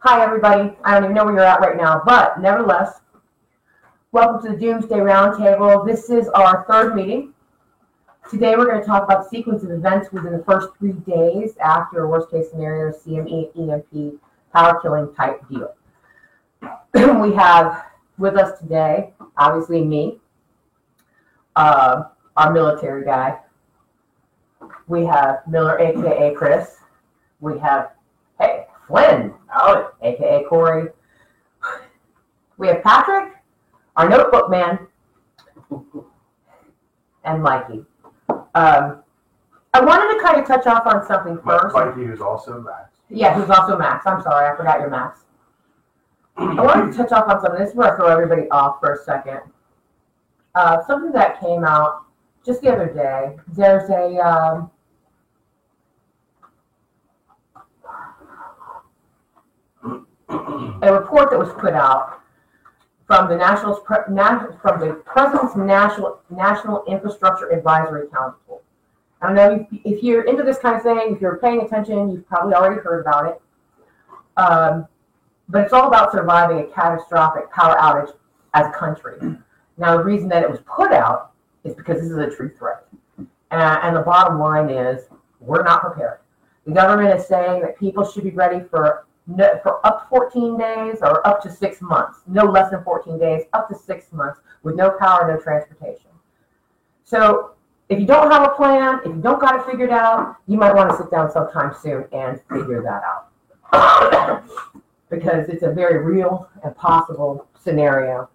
Hi, everybody. I don't even know where you're at right now, but nevertheless, welcome to the Doomsday Roundtable. This is our third meeting. Today, we're going to talk about the sequence of events within the first three days after a worst case scenario CME EMP power killing type deal. we have with us today, obviously, me, uh, our military guy. We have Miller, aka Chris. We have, hey, Flynn, Howdy, aka Corey. We have Patrick, our notebook man, and Mikey. Um, I wanted to kind of touch off on something first. Mikey is also Max. Yeah, who's also Max. I'm sorry, I forgot your Max. I wanted to touch off on something. This is where I throw everybody off for a second. Uh, something that came out just the other day. There's a um, a report that was put out from the national from the President's National National Infrastructure Advisory Council. I don't know if, you're into this kind of thing. If you're paying attention, you've probably already heard about it. Um, but it's all about surviving a catastrophic power outage as a country. Now, the reason that it was put out is because this is a true threat. Uh, and the bottom line is we're not prepared. The government is saying that people should be ready for no, for up to 14 days or up to six months, no less than 14 days, up to six months with no power, no transportation. So if you don't have a plan, if you don't got it figured out, you might want to sit down sometime soon and figure that out. because it's a very real and possible scenario,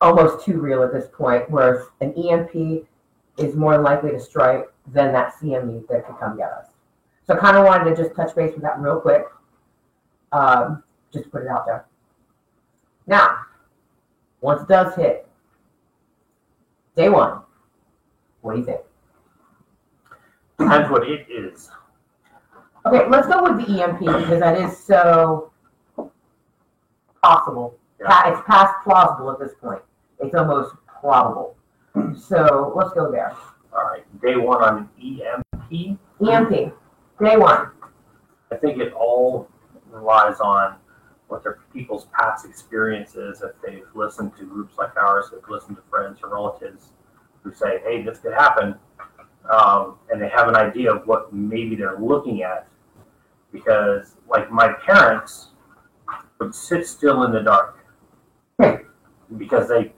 almost too real at this point, where an EMP is more likely to strike than that CME that could come get us. So I kind of wanted to just touch base with that real quick. Um, just put it out there. Now, once it does hit, day one, what do you think? Depends what it is. Okay, let's go with the EMP because that is so possible. Yeah. It's past plausible at this point. It's almost probable. So let's go there. All right, day one on EMP. EMP, day one. I think it all relies on what their people's past experiences. If they've listened to groups like ours, they've listened to friends or relatives who say, "Hey, this could happen," um, and they have an idea of what maybe they're looking at. Because, like my parents, would sit still in the dark because they,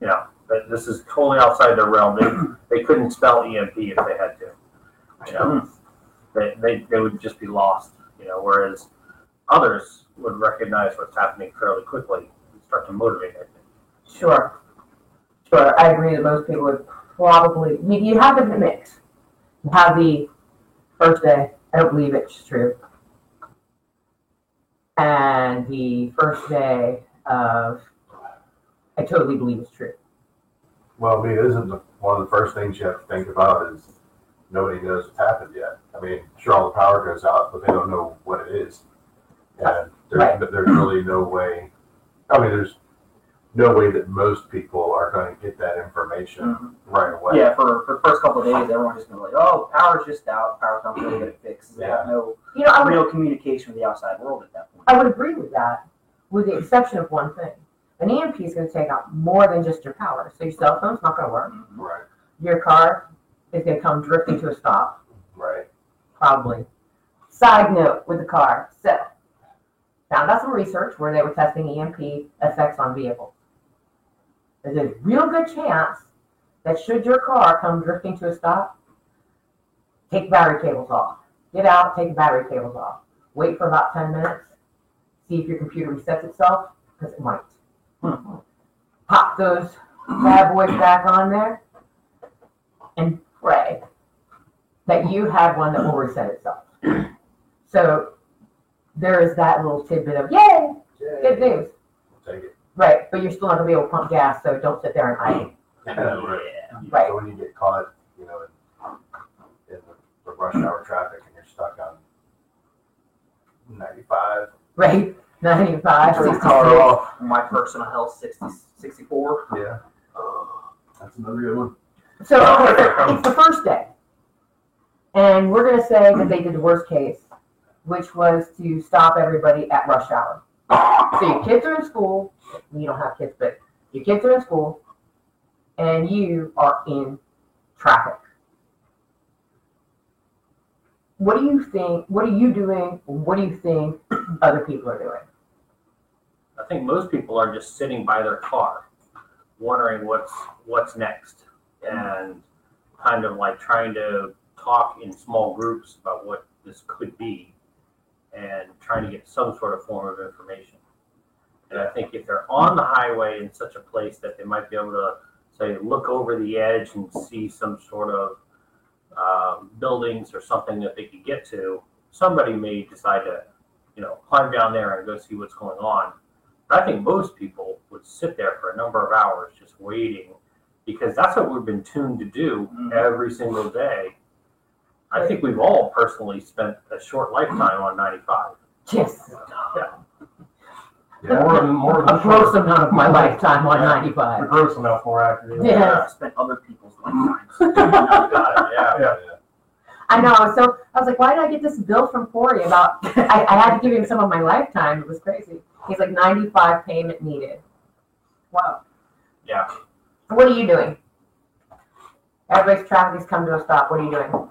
you know, this is totally outside their realm. They they couldn't spell EMP if they had to. You know, they, they they would just be lost. You know, whereas others would recognize what's happening fairly quickly and start to motivate it. Sure. Sure. I agree that most people would probably. You, you have the mix. You have the first day. I don't believe it's true. And the first day of, I totally believe it's true. Well, I mean, isn't the, one of the first things you have to think about is nobody knows what's happened yet. I mean, sure, all the power goes out, but they don't know what it is. And there's, Right. there's really no way, I mean, there's no way that most people are going to get that information mm-hmm. right away. Yeah, for, for the first couple of days, everyone's just gonna be like, oh, power's just out, power's not really gonna fix. They have no You know, I would, real communication with the outside world at that point. I would agree with that, with the exception of one thing. An EMP is going to take out more than just your power. So your cell phone's not going to work. Mm-hmm. Right, Your car is going to come drifting to a stop. right. Probably. Side note with the car. So, found out some research where they were testing EMP effects on vehicles. There's a real good chance that should your car come drifting to a stop, take battery cables off. Get out, take battery cables off. Wait for about 10 minutes. See if your computer resets itself, because it might. Pop those bad boys back on there and pray that you have one that will reset itself. So there is that little tidbit of yay, good news. Take it. Right, but you're still not gonna be able to pump gas, so don't sit there and idle. right. Right. So when you get caught, you know, in, in the, the rush hour traffic and you're stuck on ninety-five, Right, ninety-five, Turn the sixty-six. off. My personal health 60, 64. yeah. Uh, That's another good one. So, okay, so it's the first day. And we're gonna say that they did the worst case which was to stop everybody at rush hour. So your kids are in school, you don't have kids, but your kids are in school, and you are in traffic. What do you think, what are you doing, what do you think other people are doing? I think most people are just sitting by their car, wondering what's what's next, and kind of like trying to talk in small groups about what this could be, and trying to get some sort of form of information. And I think if they're on the highway in such a place that they might be able to say look over the edge and see some sort of um, buildings or something that they could get to, somebody may decide to, you know, climb down there and go see what's going on. But I think most people would sit there for a number of hours just waiting because that's what we've been tuned to do Mhm. every single day. I think we've all personally spent a short lifetime on 95. Yes, Yeah, More than, more a than gross sure. amount of my lifetime on The ninety-five. gross amount more accurate. Yeah. I spent other people's lifetimes. yeah. Yeah. I know. So I was like, why did I get this bill from Corey about? I, I had to give him some of my lifetime. It was crazy. He's like, 95 payment needed. Wow. Yeah. What are you doing? Everybody's traffic has come to a stop. What are you doing?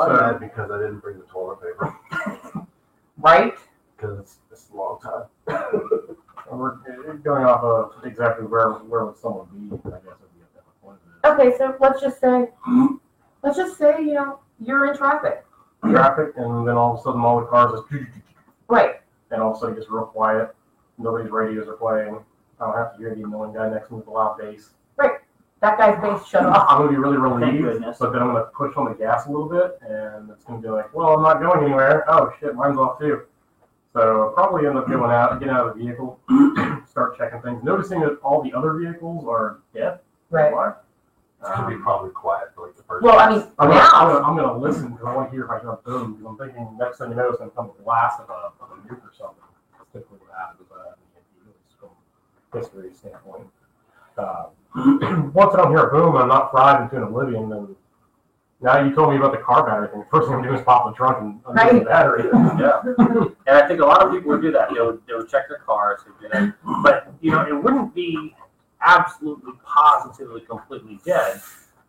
Sad because I didn't bring the toilet paper, Right? because it's, it's a long time. And We're going off of exactly where, where would someone be, I guess, would be a different point Okay, so let's just say, let's just say, you know, you're in traffic. Traffic, and then all of a sudden all the cars is, Right. and all of a sudden it gets real quiet. Nobody's radios are playing. I don't have to hear the annoying guy next to me with a loud bass. That guy's bass shut off. I'm gonna be really Thank relieved, goodness. but then I'm gonna push on the gas a little bit, and it's gonna be like, well, I'm not going anywhere. Oh shit, mine's off too. So I'll probably end up going out, getting out of the vehicle, start checking things, noticing that all the other vehicles are dead. Right. Why? It's gonna be Um, probably quiet for like the first. Well, I mean, I'm gonna, I'm now, gonna, I'm gonna listen because I want to hear if I hear a boom. Because I'm thinking next thing you know, it's gonna come a blast of a, of a nuke or something. That's typically what happens uh, in the EMP, from history standpoint. Uh, once I don't hear a boom, I'm not fried into an oblivion. Then now you told me about the car battery thing. First thing I'm doing is pop the trunk and undo the Right. battery. Yeah. And I think a lot of people would do that. They would, they would check their cars, they would. But, you know, it wouldn't be absolutely positively completely dead.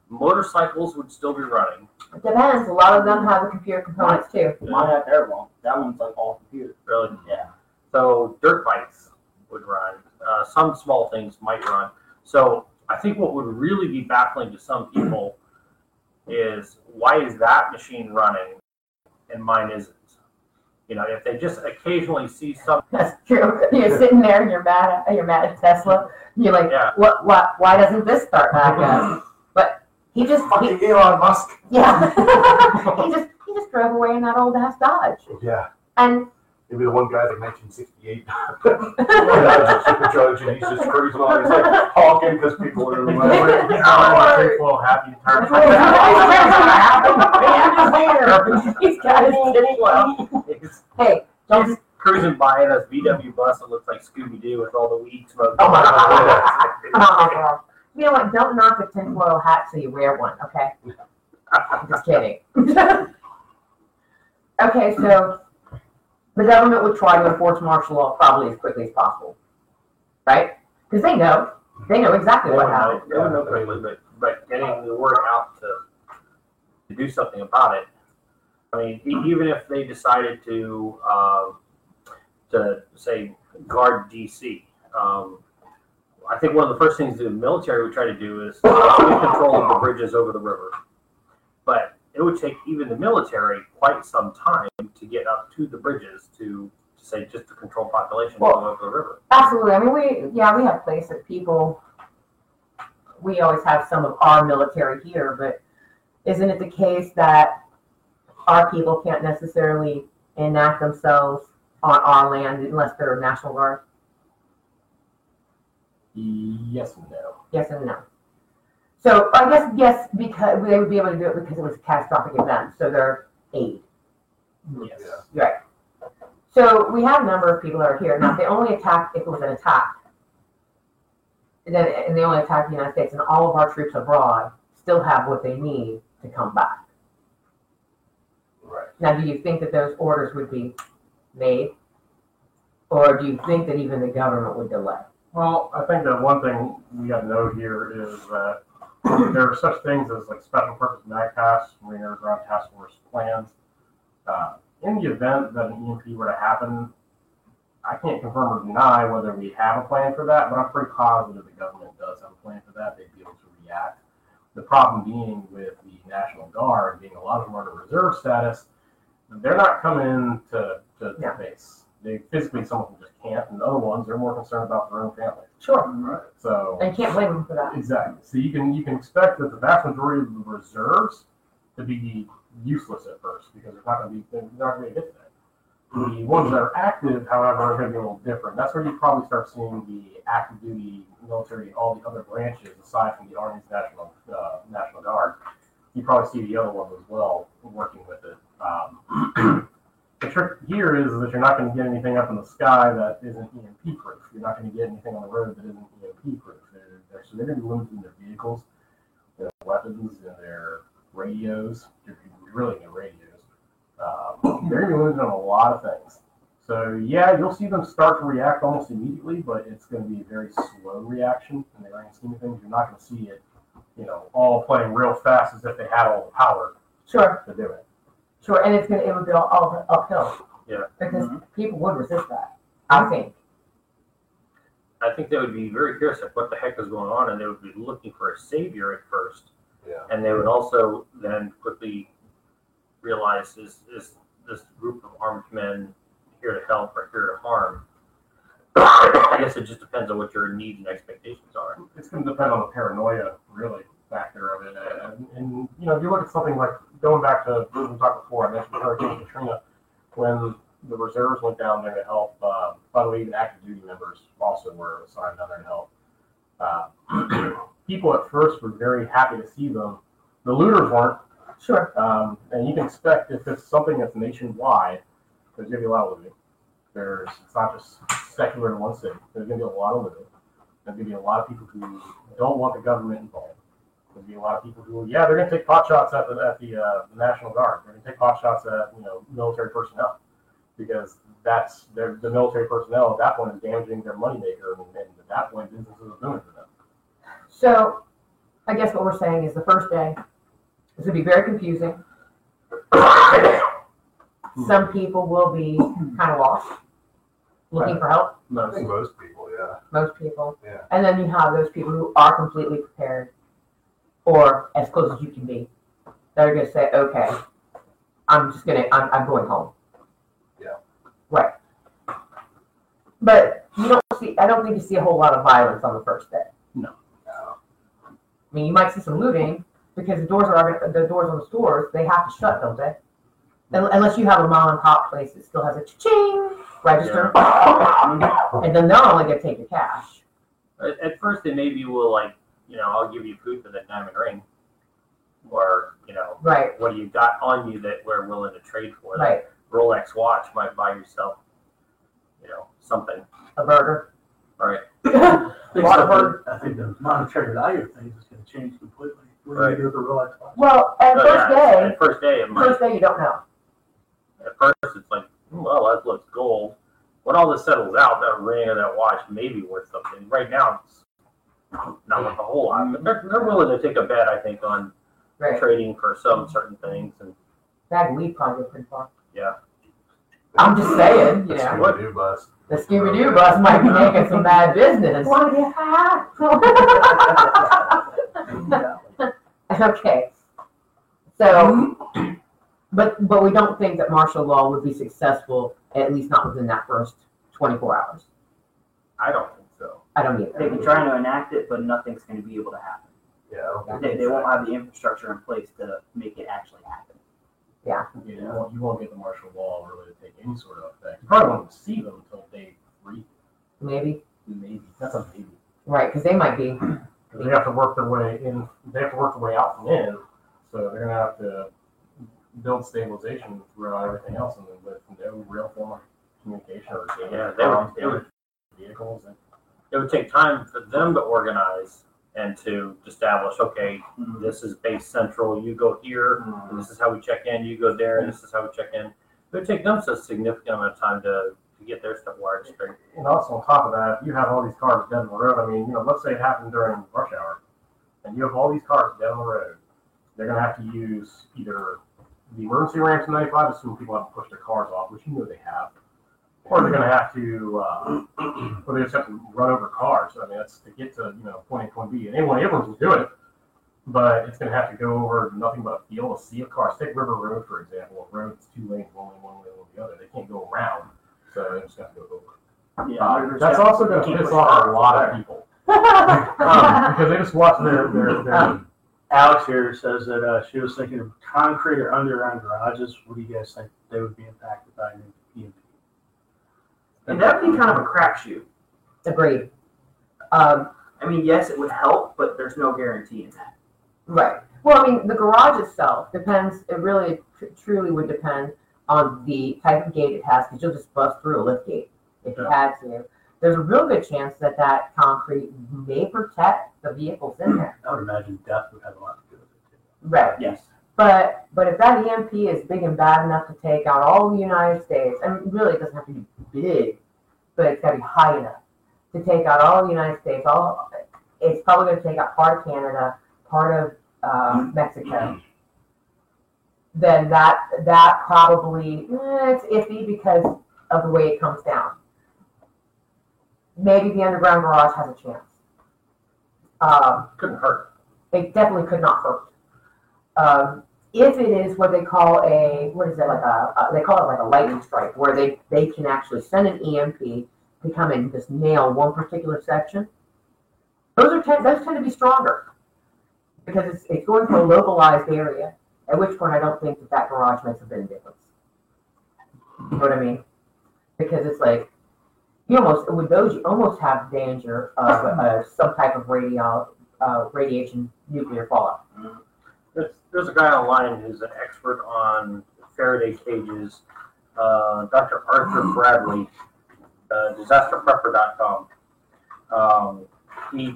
Motorcycles would still be running. it depends. A lot of them have the computer components too. Mine had their one. That one's like all computer. Really. Yeah. So dirt bikes would run. Uh, some small things might run. So I think what would really be baffling to some people is why is that machine running and mine isn't? You know, if they just occasionally see some, That's true. You're sitting there and you're mad at you're mad at Tesla. You're like, yeah, what? What? Why doesn't this start back up? But he just, he, Fucking Elon Musk. yeah, he just he just drove away in that old ass Dodge. Yeah, And maybe the one guy like 1968. Supercharged, and he's just cruising on. He's like honking because people are in the way. Yeah, I'm gonna take a little happy. He's got his well. Hey, don't. he's cruising by in a VW bus that looks like Scooby Doo with all the weed smoke. Oh my God. You know what? Don't knock a tinfoil hat till you wear one. Okay. I'm Just kidding. okay, so the government would try to enforce martial law probably as quickly as possible, right? Because they know, they know exactly They what happened. they would know quickly, but, but getting the word out to, to do something about it. I mean, even if they decided to, um, to say guard DC, um, I think one of the first things the military would try to do is get control of the bridges over the river. But it would take even the military quite some time to get up to the bridges to, to say just to control population Well- going over the river. Absolutely. I mean, we yeah, we have places people. We always have some of our military here, but isn't it the case that our people can't necessarily enact themselves on our land unless they're National Guard? Yes and no. Yes and no. So I guess yes, because they would be able to do it because it was a catastrophic event, so they're aid. Yes. Yeah. Right. So we have a number of people that are here. Now, if they only attack if it was an attack, then and they only attack the United States, and all of our troops abroad still have what they need to come back. Right. Now, do you think that those orders would be made? Or do you think that even the government would delay? Well, I think that one thing we have to note here is that there are such things as like special purpose MAGTFs, Marine Air Ground Task Force plans. Uh, in the event that an EMP were to happen, I can't confirm or deny whether we have a plan for that, but I'm pretty positive the government does have a plan for that. They'd be able to react. The problem being with the National Guard, being a lot of them are in reserve status, they're not coming in to, to, Yeah. base. They physically, some of them just can't, and the other ones they're more concerned about their own family. Sure. Right. So And can't blame them for that. exactly. So you can you can expect that the vast majority of the reserves to be useless at first because they're not going to be they're not going to get that. The ones that are active, however, are going to be a little different. That's where you probably start seeing the active duty military, all the other branches aside from the Army's National uh, National Guard. You probably see the other ones as well working with it. Um, the trick here is that you're not going to get anything up in the sky that isn't EMP proof. You're not going to get anything on the road that isn't EMP proof. They're, they're, so they're going to be limited in their vehicles, their weapons, and their radios. Really, their radios. Um, they're going to be limited on a lot of things. So yeah, you'll see them start to react almost immediately, but it's going to be a very slow reaction in the grand scheme of things. You're not going to see it, you know, all playing real fast as if they had all the power Sure, to do it. Sure, and it's gonna, it would go all uphill. Yeah. Because Mhm. people would resist that, I think. I think they would be very curious of what the heck is going on, and they would be looking for a savior at first, Yeah. and they would also then quickly realize is is this group of armed men here to help or here to harm? I guess it just depends on what your needs and expectations are. it's going to depend on the paranoia, really, factor of it. And, and you know, if you look at something like going back to what we talked before, I mentioned Hurricane Katrina, when the reserves went down there to help. Uh, by the way, even active duty members also were assigned down there to help. Uh, people at first were very happy to see them. The looters weren't, Sure, um, and you can expect if it's something that's nationwide, there's going to be a lot of looting. There's it's not just secular in one city. There's going to be a lot of looting. There's going to be a lot of people who don't want the government involved. There's going to be a lot of people who, yeah, they're going to take pot shots at the at the, uh, the National Guard. They're going to take pot shots at you know military personnel because that's their the military personnel at that point is damaging their moneymaker, and, and at that point, businesses are booming for them. so, I guess what we're saying is the first day, is gonna be very confusing. Some people will be kind of lost, looking for help, I think most people, yeah. most people. Yeah. And then you have those people who are completely prepared, or as close as you can be. They're gonna say, okay, I'm just gonna, I'm, I'm going home. Yeah. Right. But you don't see, I don't think you see a whole lot of violence on the first day. No. no. I mean, you might see some looting, because the doors are, already- the doors on the stores, they have to shut, don't they? Unless you have a mom and pop place that still has a cha-ching register. And then they're only gonna take your cash. At, at first, they maybe will like, you know, I'll give you food for that diamond ring, or you know, Right, what do you got on you that we're willing to trade for? That right, Rolex watch might buy yourself, you know, something. a burger. Right. A lot of burgers. I think the monetary value of things is gonna change completely. What do Right. you do with the Rolex watch? Well, at Oh, first yeah, day, At first day, it might. first day you don't know. At first, it's like, well, that looks gold. When all this settles out, that ring or that watch may be worth something. Right now, it's not worth a whole lot. But they're, they're willing to take a bet, I think, on Right. trading for some certain things. And Bag of weed probably go pretty far. Yeah. I'm just saying, you The know, Scooby-Doo bus. the Scooby Doo bus might be making some bad business. Okay. So, but, but we don't think that martial law would be successful, at least not within that first twenty-four hours. I don't think so. I don't They've been trying to enact it, but nothing's gonna be able to happen. Yeah, I don't think They, they won't have the infrastructure in place to make it actually happen. Yeah, you won't, you won't get the martial law really to take any sort of effect. You probably won't see them until day three, Maybe, maybe. That's a maybe. right, because they might be, 'Cause they have to work their way in. They have to work their way out from in. So they're gonna have to build stabilization throughout everything else, and then with no real form of communication or data. Yeah, they would, it would vehicles. And, it would take time for them to organize and to establish, okay, Mhm. this is base central, you go here, and Mhm. this is how we check in, you go there, and this is how we check in. It would take them a significant amount of time to, to get their stuff wired straight. And also on top of that, you have all these cars down the road. I mean, you know, let's say it happened during rush hour, and you have all these cars down the road. They're gonna have to use either the emergency ramps in 95, assuming people haven't pushed their cars off, which you know they have, or they're gonna have to, uh, or they just have to run over cars. I mean, that's to get to you know point A, point B. And anyone, everyone's will do it, but it's gonna have to go over nothing but a field, a sea of cars. Take River Road for example. A road that's two lanes, one lane, one lane, one the other. They can't go around, so they just have to go over. Yeah, Uh, there's also going to piss off a lot of people um, because they just watch their their, their Alex here says that uh, she was thinking of concrete or underground garages. What do you guys think they would be impacted by EMP? And that'd be kind of a crapshoot. Agreed. Um, I mean, yes, it would help, but there's no guarantee in that. Right. Well, I mean, the garage itself depends, it really tr- truly would depend on the type of gate it has, because you'll just bust through a lift gate if you had to. There's a real good chance that that concrete may protect the vehicles in there. I would imagine death would have a lot to do with it. Too. Right. Yes. But, but if that EMP is big and bad enough to take out all the United States, and really it doesn't have to be big, but it's gotta be high enough to take out all the United States, all, it's probably gonna take out part of Canada, part of, uh, Mexico. Then that, that probably, eh, it's iffy because of the way it comes down. Maybe the underground garage has a chance. Um, couldn't hurt. it definitely could not hurt. Um, if it is what they call a, what is it, like a, a- they call it like a lightning strike, where they, they can actually send an EMP to come and just nail one particular section. Those are, tend- those tend to be stronger. Because it's, it's going to a localized area, at which point I don't think that that garage makes a bit of difference. You know what I mean? Because it's like, you almost, with those, you almost have danger of, uh, some type of radio, uh, radiation nuclear fallout. There's, there's a guy online who's an expert on Faraday cages, uh, Dr. Arthur Bradley, uh, disasterprepper.com. Um, he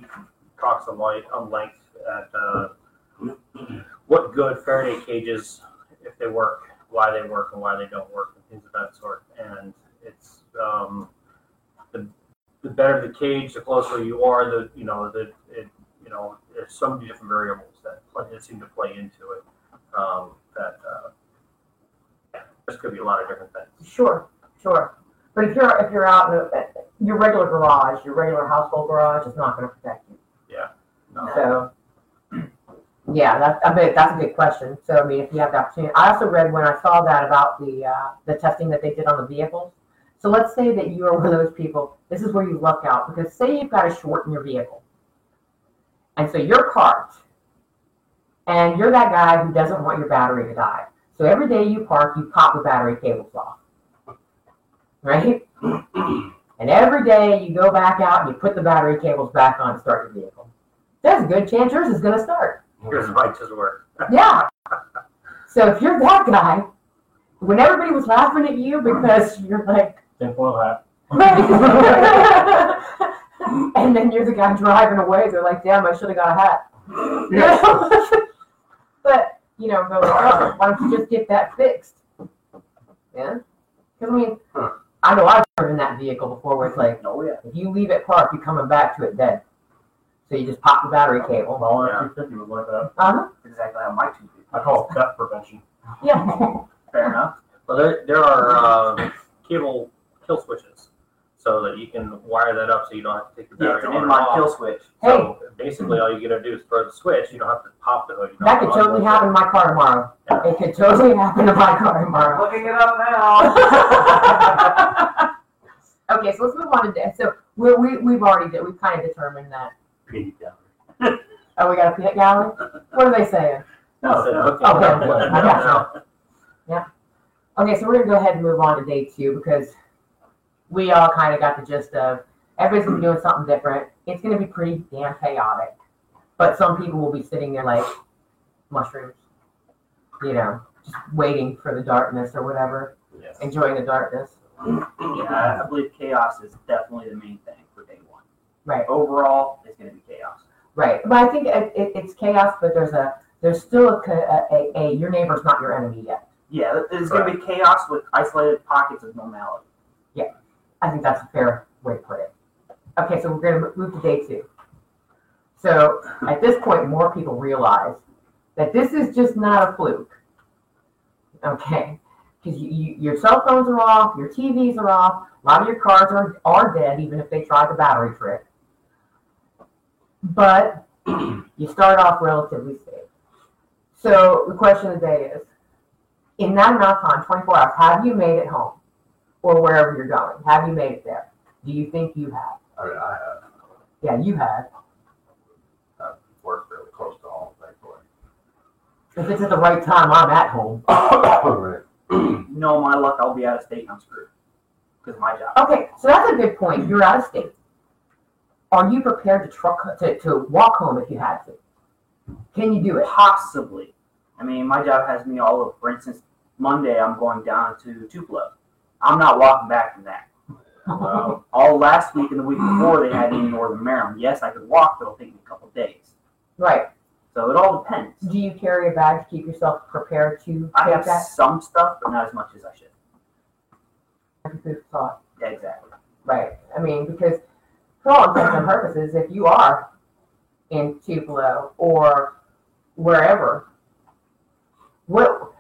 talks on length at, uh, what good Faraday cages, if they work, why they work and why they don't work, and things of that sort. And it's, um, the, the better the cage, the closer you are, the, you know, the, it, you know, there's so many different variables that play, seem to play into it. Um, that, uh, yeah, there's be a lot of different things. Sure, sure. But if you're, if you're out in a, your regular garage, your regular household garage is not gonna protect you. Yeah. No. So, yeah, that's, I bet, that's a good question. So, I mean, if you have the opportunity, I also read when I saw that about the, uh, the testing that they did on the vehicles. So let's say that you are one of those people, this is where you luck out, because say you've got a short in your vehicle. And so you're parked, and you're that guy who doesn't want your battery to die. So every day you park, you pop the battery cables off. Right? And every day you go back out and you put the battery cables back on to start your vehicle. There's a good chance yours is going to start. Here's right to work. Yeah. So if you're that guy, when everybody was laughing at you because you're like, Tinfoil hat. and then you're the guy driving away, they're like, damn, I should have got a hat. You know? but, you know, go like, oh, why don't you just get that fixed? Yeah? Because, I mean, Huh. I know I've driven that vehicle before where it's like, Oh, yeah. if you leave it parked, you're coming back to it dead. So you just pop the battery cable. All that 250 was like that. Uh huh. That's exactly how my two I call it theft prevention. Yeah. Fair enough. Well, there, there are, uh, cable kill switches, so that you can wire that up so you don't have to take the Yeah, battery it's on an and inline kill off. switch. So basically, all you gotta do is throw the switch, you don't have to pop the hood. you don't That could totally happen in my car tomorrow. It could totally happen in my car tomorrow. Looking it up now. okay, so let's move on to this. So we we we've already did, we've kind of determined that. Pity gallery. Oh, we got a peanut gallery. What are they saying? it. Instead of Okay, it up, let I got down. Okay, so we're gonna go ahead and move on to day two because we all kind of got the gist of everybody's gonna be doing something different. It's gonna be pretty damn chaotic, but some people will be sitting there like mushrooms, you know, just waiting for the darkness or whatever, Yes. enjoying the darkness. yeah, I believe chaos is definitely the main thing for day one. Right. Overall, it's going to be chaos. Right, but I think it, it, it's chaos, but there's a, there's still a, co- a, a, a, your neighbor's not your enemy yet. Yeah, there's going to be chaos with isolated pockets of normality. I think that's a fair way to put it. Okay, so we're gonna move to day two. So at this point, more people realize that this is just not a fluke. Okay, because you, you, your cell phones are off, your TVs are off, a lot of your cars are, are dead, even if they tried the battery trick. But you start off relatively safe. So the question of the day is, in that amount of time, 24 hours, have you made it home? Or wherever you're going? Have you made it there? Do you think you have? I mean, I have, Yeah, you have. I've worked really close to home, thankfully. If it's at the right time, I'm at home. Right. No, my luck, I'll be out of state and I'm screwed. Because of my job. Okay, so that's a good point. You're out of state. Are you prepared to truck to, to walk home if you had to? Can you do it? Possibly. I mean, my job has me all over. For instance, Monday I'm going down to Tupelo. I'm not walking back from that. Wow. All last week and the week before they had me in Northern Maryland. Yes, I could walk, but it'll take me a couple days. Right. So it all depends. Do you carry a bag to keep yourself prepared to I have that? some stuff, but not as much as I should. Food for thought. Yeah, exactly. Right. I mean, because for all intents and purposes, if you are in Tupelo or wherever, what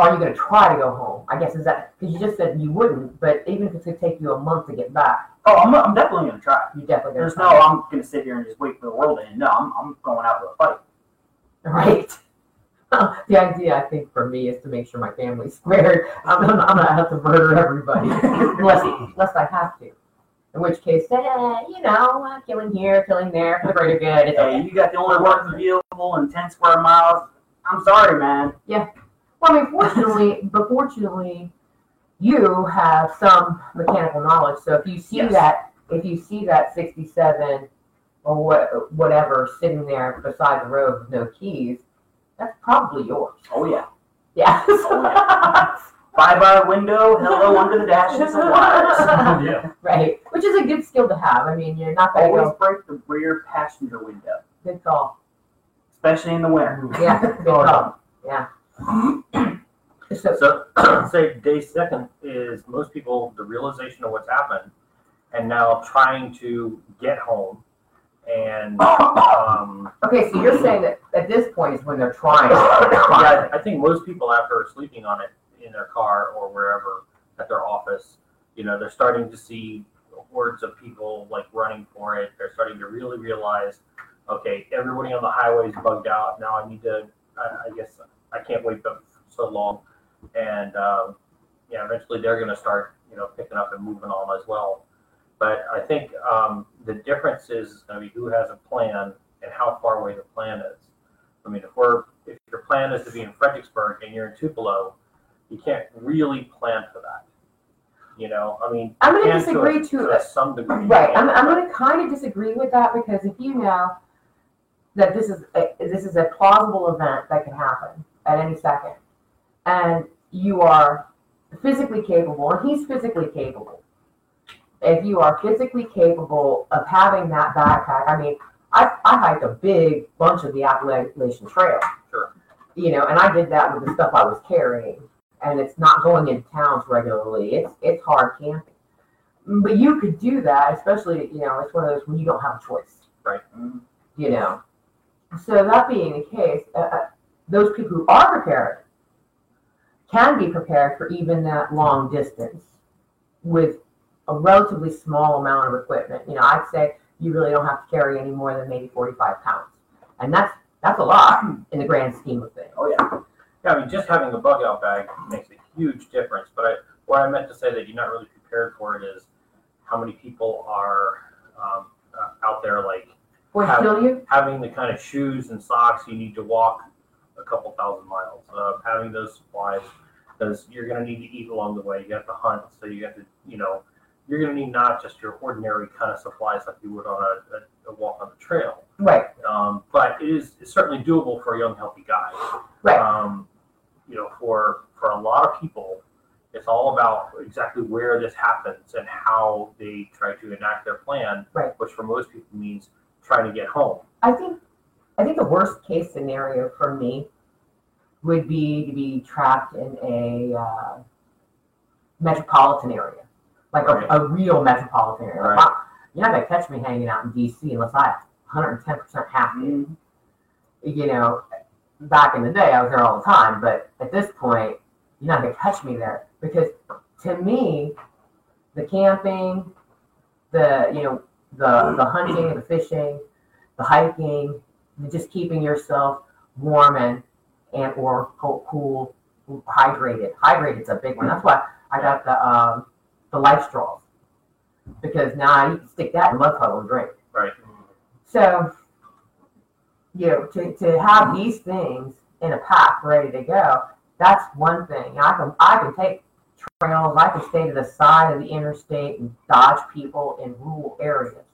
are you going to try to go home? I guess is that because you just said you wouldn't, but even if it's going to take you a month to get back, Oh, I'm, I'm definitely going to try. you definitely There's no, I'm going to sit here and just wait for the world to end. No, I'm, I'm going out to a fight. right. the idea, I think, for me is to make sure my family's squared. I'm, I'm, I'm going to have to murder everybody unless unless I have to. In which case, eh, you know, uh, killing here, killing there, for the greater good. It's okay. Hey, you got the only working vehicle in 10 square miles. I'm sorry, man. Well, I mean, fortunately, but fortunately, you have some mechanical knowledge. So if you see Yes. that, if you see that 67 or what, whatever sitting there beside the road with no keys, that's probably yours. Oh, yeah. Oh, yeah. Bye bye window, hello under the dashes of wires. Yeah. right. Which is a good skill to have. I mean, you're not going to Always go. break the rear passenger window, Good call. especially in the winter. Yeah. Good call. Yeah. So, So, say day second is most people the realization of what's happened, and now trying to get home, and um, okay, so you're saying that at this point is when they're trying. yeah, I think most people after sleeping on it in their car or wherever at their office, you know, they're starting to see hordes of people like running for it. They're starting to really realize, okay, everybody on the highway is bugged out. Now I need to, I, I guess I can't wait for so long. And um, yeah, eventually they're going to start, you know, picking up and moving on as well. But I think um, the difference is going to be who has a plan and how far away the plan is. I mean, if we're if your plan is to be in Fredericksburg and you're in Tupelo, you can't really plan for that. You know, I mean, I'm going to disagree a, to to some degree. Right. I'm, I'm going to kind of disagree with that because if you know that this is a, this is a plausible event that can happen at any second, and you are physically capable, and he's physically capable. If you are physically capable of having that backpack, I mean, I, I hiked a big bunch of the Appalachian Trail. Sure. You know, and I did that with the stuff I was carrying, and it's not going into towns regularly. It's it's hard camping. But you could do that, especially, you know, it's one of those when you don't have a choice. Right. You know. So that being the case, uh, uh, those people who are prepared can be prepared for even that long distance with a relatively small amount of equipment. You know, I'd say you really don't have to carry any more than maybe 45 pounds. And that's that's a lot in the grand scheme of things. Oh, yeah. Yeah, I mean, just having a bug out bag makes a huge difference. But I, what I meant to say that you're not really prepared for it is how many people are um, uh, out there like Have- you? having the kind of shoes and socks you need to walk couple thousand miles. Uh, having those supplies because you're going to need to eat along the way. You have to hunt, so you have to, you know, you're going to need not just your ordinary kind of supplies like you would on a, a, a walk on the trail. Right, Um, but it is it's certainly doable for a young, healthy guy. right. Um, you know, for for a lot of people, it's all about exactly where this happens and how they try to enact their plan. Right. Which for most people means trying to get home. I think, I think the worst case scenario for me would be to be trapped in a uh, metropolitan area, like Right. a, a real metropolitan area. Right. I- You're not gonna catch me hanging out in DC unless I 110 percent have to. Mhm. You know, back in the day, I was there all the time, but at this point, you're not gonna catch me there because to me, the camping, the you know, the the hunting and the fishing, the hiking, and just keeping yourself warm and and or cool, cool hydrated. Hydrated's a big one. That's why I got the um the life straws because now I can stick that in a mud puddle and drink. Right. So, you know, to, to have these things in a pack ready to go, that's one thing. I can I can take trails. I can stay to the side of the interstate and dodge people in rural areas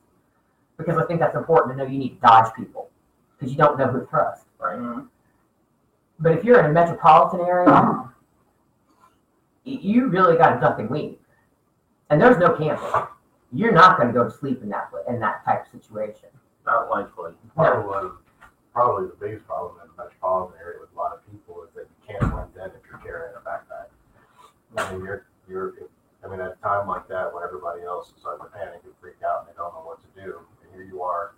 because I think that's important to know. You need to dodge people because you don't know who to trust. Right. Mhm. But if you're in a metropolitan area, you really got nothing to duck and weave, and there's no camping. You're not going to go to sleep in that in that type of situation. Not likely. Probably probably the biggest problem in the metropolitan area with a lot of people is that you can't blend in if you're carrying a backpack. I mean, you're, you're, I mean, at a time like that when everybody else is starting to panic and freak out and they don't know what to do, and here you are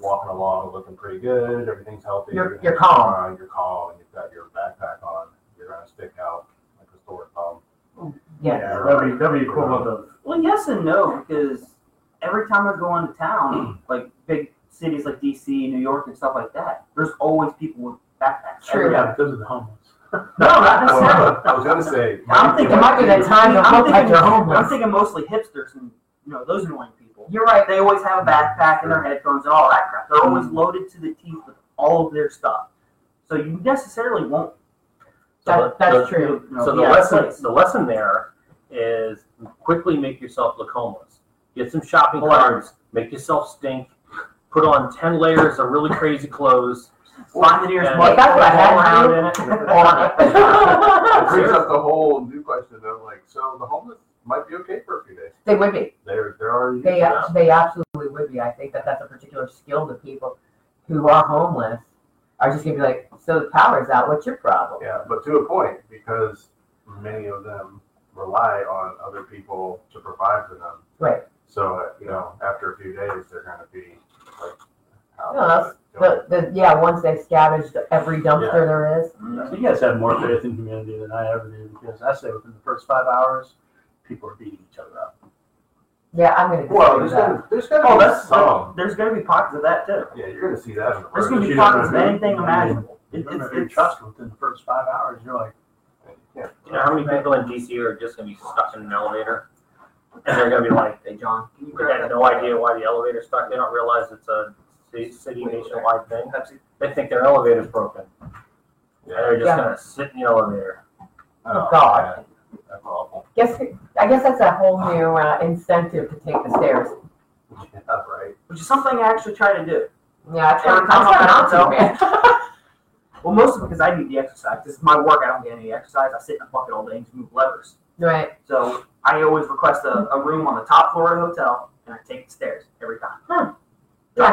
walking along looking pretty good, everything's healthy. You're- you're calm. You're calm, and you've got your backpack on, you're gonna stick out like a sore thumb. Yeah. that'd be, that'd be equivalent of, Well, yes and no, because every time I go into town, like big cities like DC, New York, and stuff like that, there's always people with backpacks. True. Yeah, because of the homeless. No, not necessarily. Well, I was gonna say. I'm thinking might be that time I'm thinking, I'm thinking mostly hipsters and you know those annoying people. You're right. They always have a backpack and their headphones and all that crap. They're always mm. loaded to the teeth with all of their stuff. So you necessarily won't. That, the- that's true. You know, So the be out of lesson, place. the lesson there is quickly make yourself look homeless. Get some shopping Well, I- carts, make yourself stink, put on ten layers of really crazy clothes. Find the nearest Yeah. mud That's what I had around in it. It brings up the whole new question of like, so the homeless might be okay for a few days. they would be. They're, they're already. They, uh, they absolutely would be. I think that that's a particular skill that people who are homeless are just gonna be like, so the power's out. What's your problem? Yeah, but to a point, because many of them rely on other people to provide for them. Right. So, uh, you know, after a few days, they're gonna be like, how? No, that's- The, the, yeah, once they've scavenged every dumpster Yeah. there is. So you guys have more faith in humanity than I ever did because I say within the first five hours, people are beating each other up. Yeah, I'm gonna Well, disagree with there's that. gonna, there's gonna Oh, be that's some. there's going to be pockets of that too. Yeah, you're gonna see that in the. There's going to road. be pockets of anything imaginable. It, Remember, it's, if you it's, trust within the first five hours, you're like, Yeah. You know how many people in DC are just gonna be stuck in an elevator? And they're gonna be like, hey John, can you they grab have that no idea why the elevator's stuck. They don't realize it's a city nationwide thing. They think their elevator's broken. And they're just Yeah. gonna sit in the elevator. Oh, God. man, That's awful. Guess, I guess that's a whole new uh, incentive to take the stairs. Yeah, right. Which is something I actually try to do. Yeah, I try, to I'm time trying I'm to, man. Well, mostly because I need the exercise. This is my work. I don't get any exercise. I sit in a bucket all day and just move levers. right. So I always request a, a room on the top floor of the hotel, and I take the stairs every time. Yeah.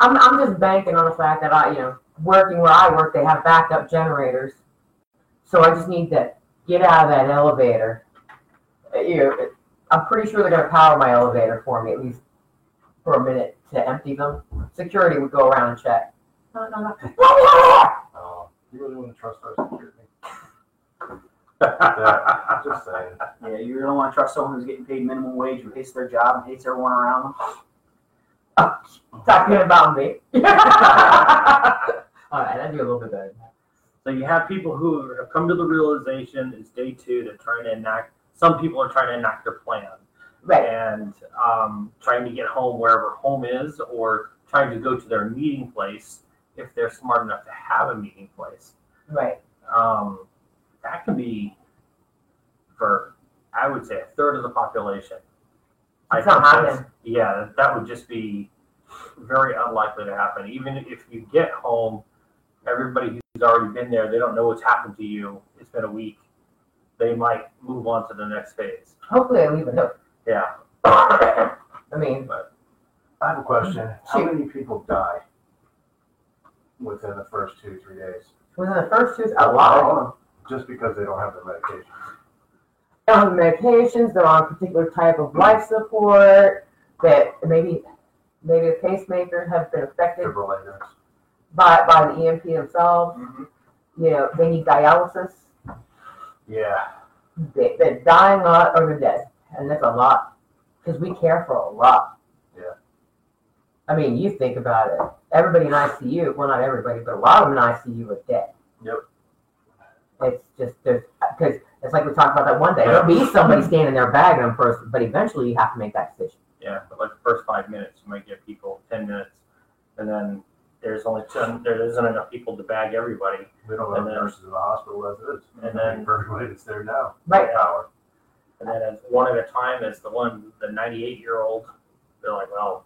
I'm, I'm just banking on the fact that I, you know, working where I work, they have backup generators. So I just need to get out of that elevator. Uh, You know, I'm pretty sure they're gonna power my elevator for me at least for a minute to empty them. Security would go around and check. You really wanna trust our security? Yeah, just saying. Yeah, you don't want to trust someone who's getting paid minimum wage, who hates their job and hates everyone around them. Talking about me. All right, I do a little bit better. So you have people who have come to the realization it's day two, they're trying to enact, some people are trying to enact their plan. Right. And um, trying to get home wherever home is, or trying to go to their meeting place if they're smart enough to have a meeting place. Right. Um, that can be for, I would say, a third of the population. I It's not think that's- happening. Yeah, that would just be very unlikely to happen. Even if you get home, everybody who's already been there, they don't know what's happened to you. It's been a week. They might move on to the next phase. Hopefully I leave a note. Yeah. I mean, but. I have a question. How many people die within the first two, three days? Within the first two, a lot. Just because they don't have their medication. They're on medications, they're on a particular type of life support, that maybe, maybe the pacemaker has been affected by, by the EMP themselves. Mhm. You know, they need dialysis, Yeah, they, they're dying a lot or they're dead, and that's a lot, because we care for a lot. Yeah. I mean, you think about it, everybody in ICU, well, not everybody, but a lot of them in ICU are dead. Yep. It's just, there's, because it's like we talked about that one day, there'll be somebody standing there bagging them first, but eventually you have to make that decision. Yeah, but like the first five minutes, you might get people ten minutes, and then there's only ten, there isn't enough people to bag everybody. we don't have then- nurses in the hospital as it is. And then- For everybody that's there now. Right. Power. And then as one at a time, as the one, the ninety-eight year old, they're like, well, it's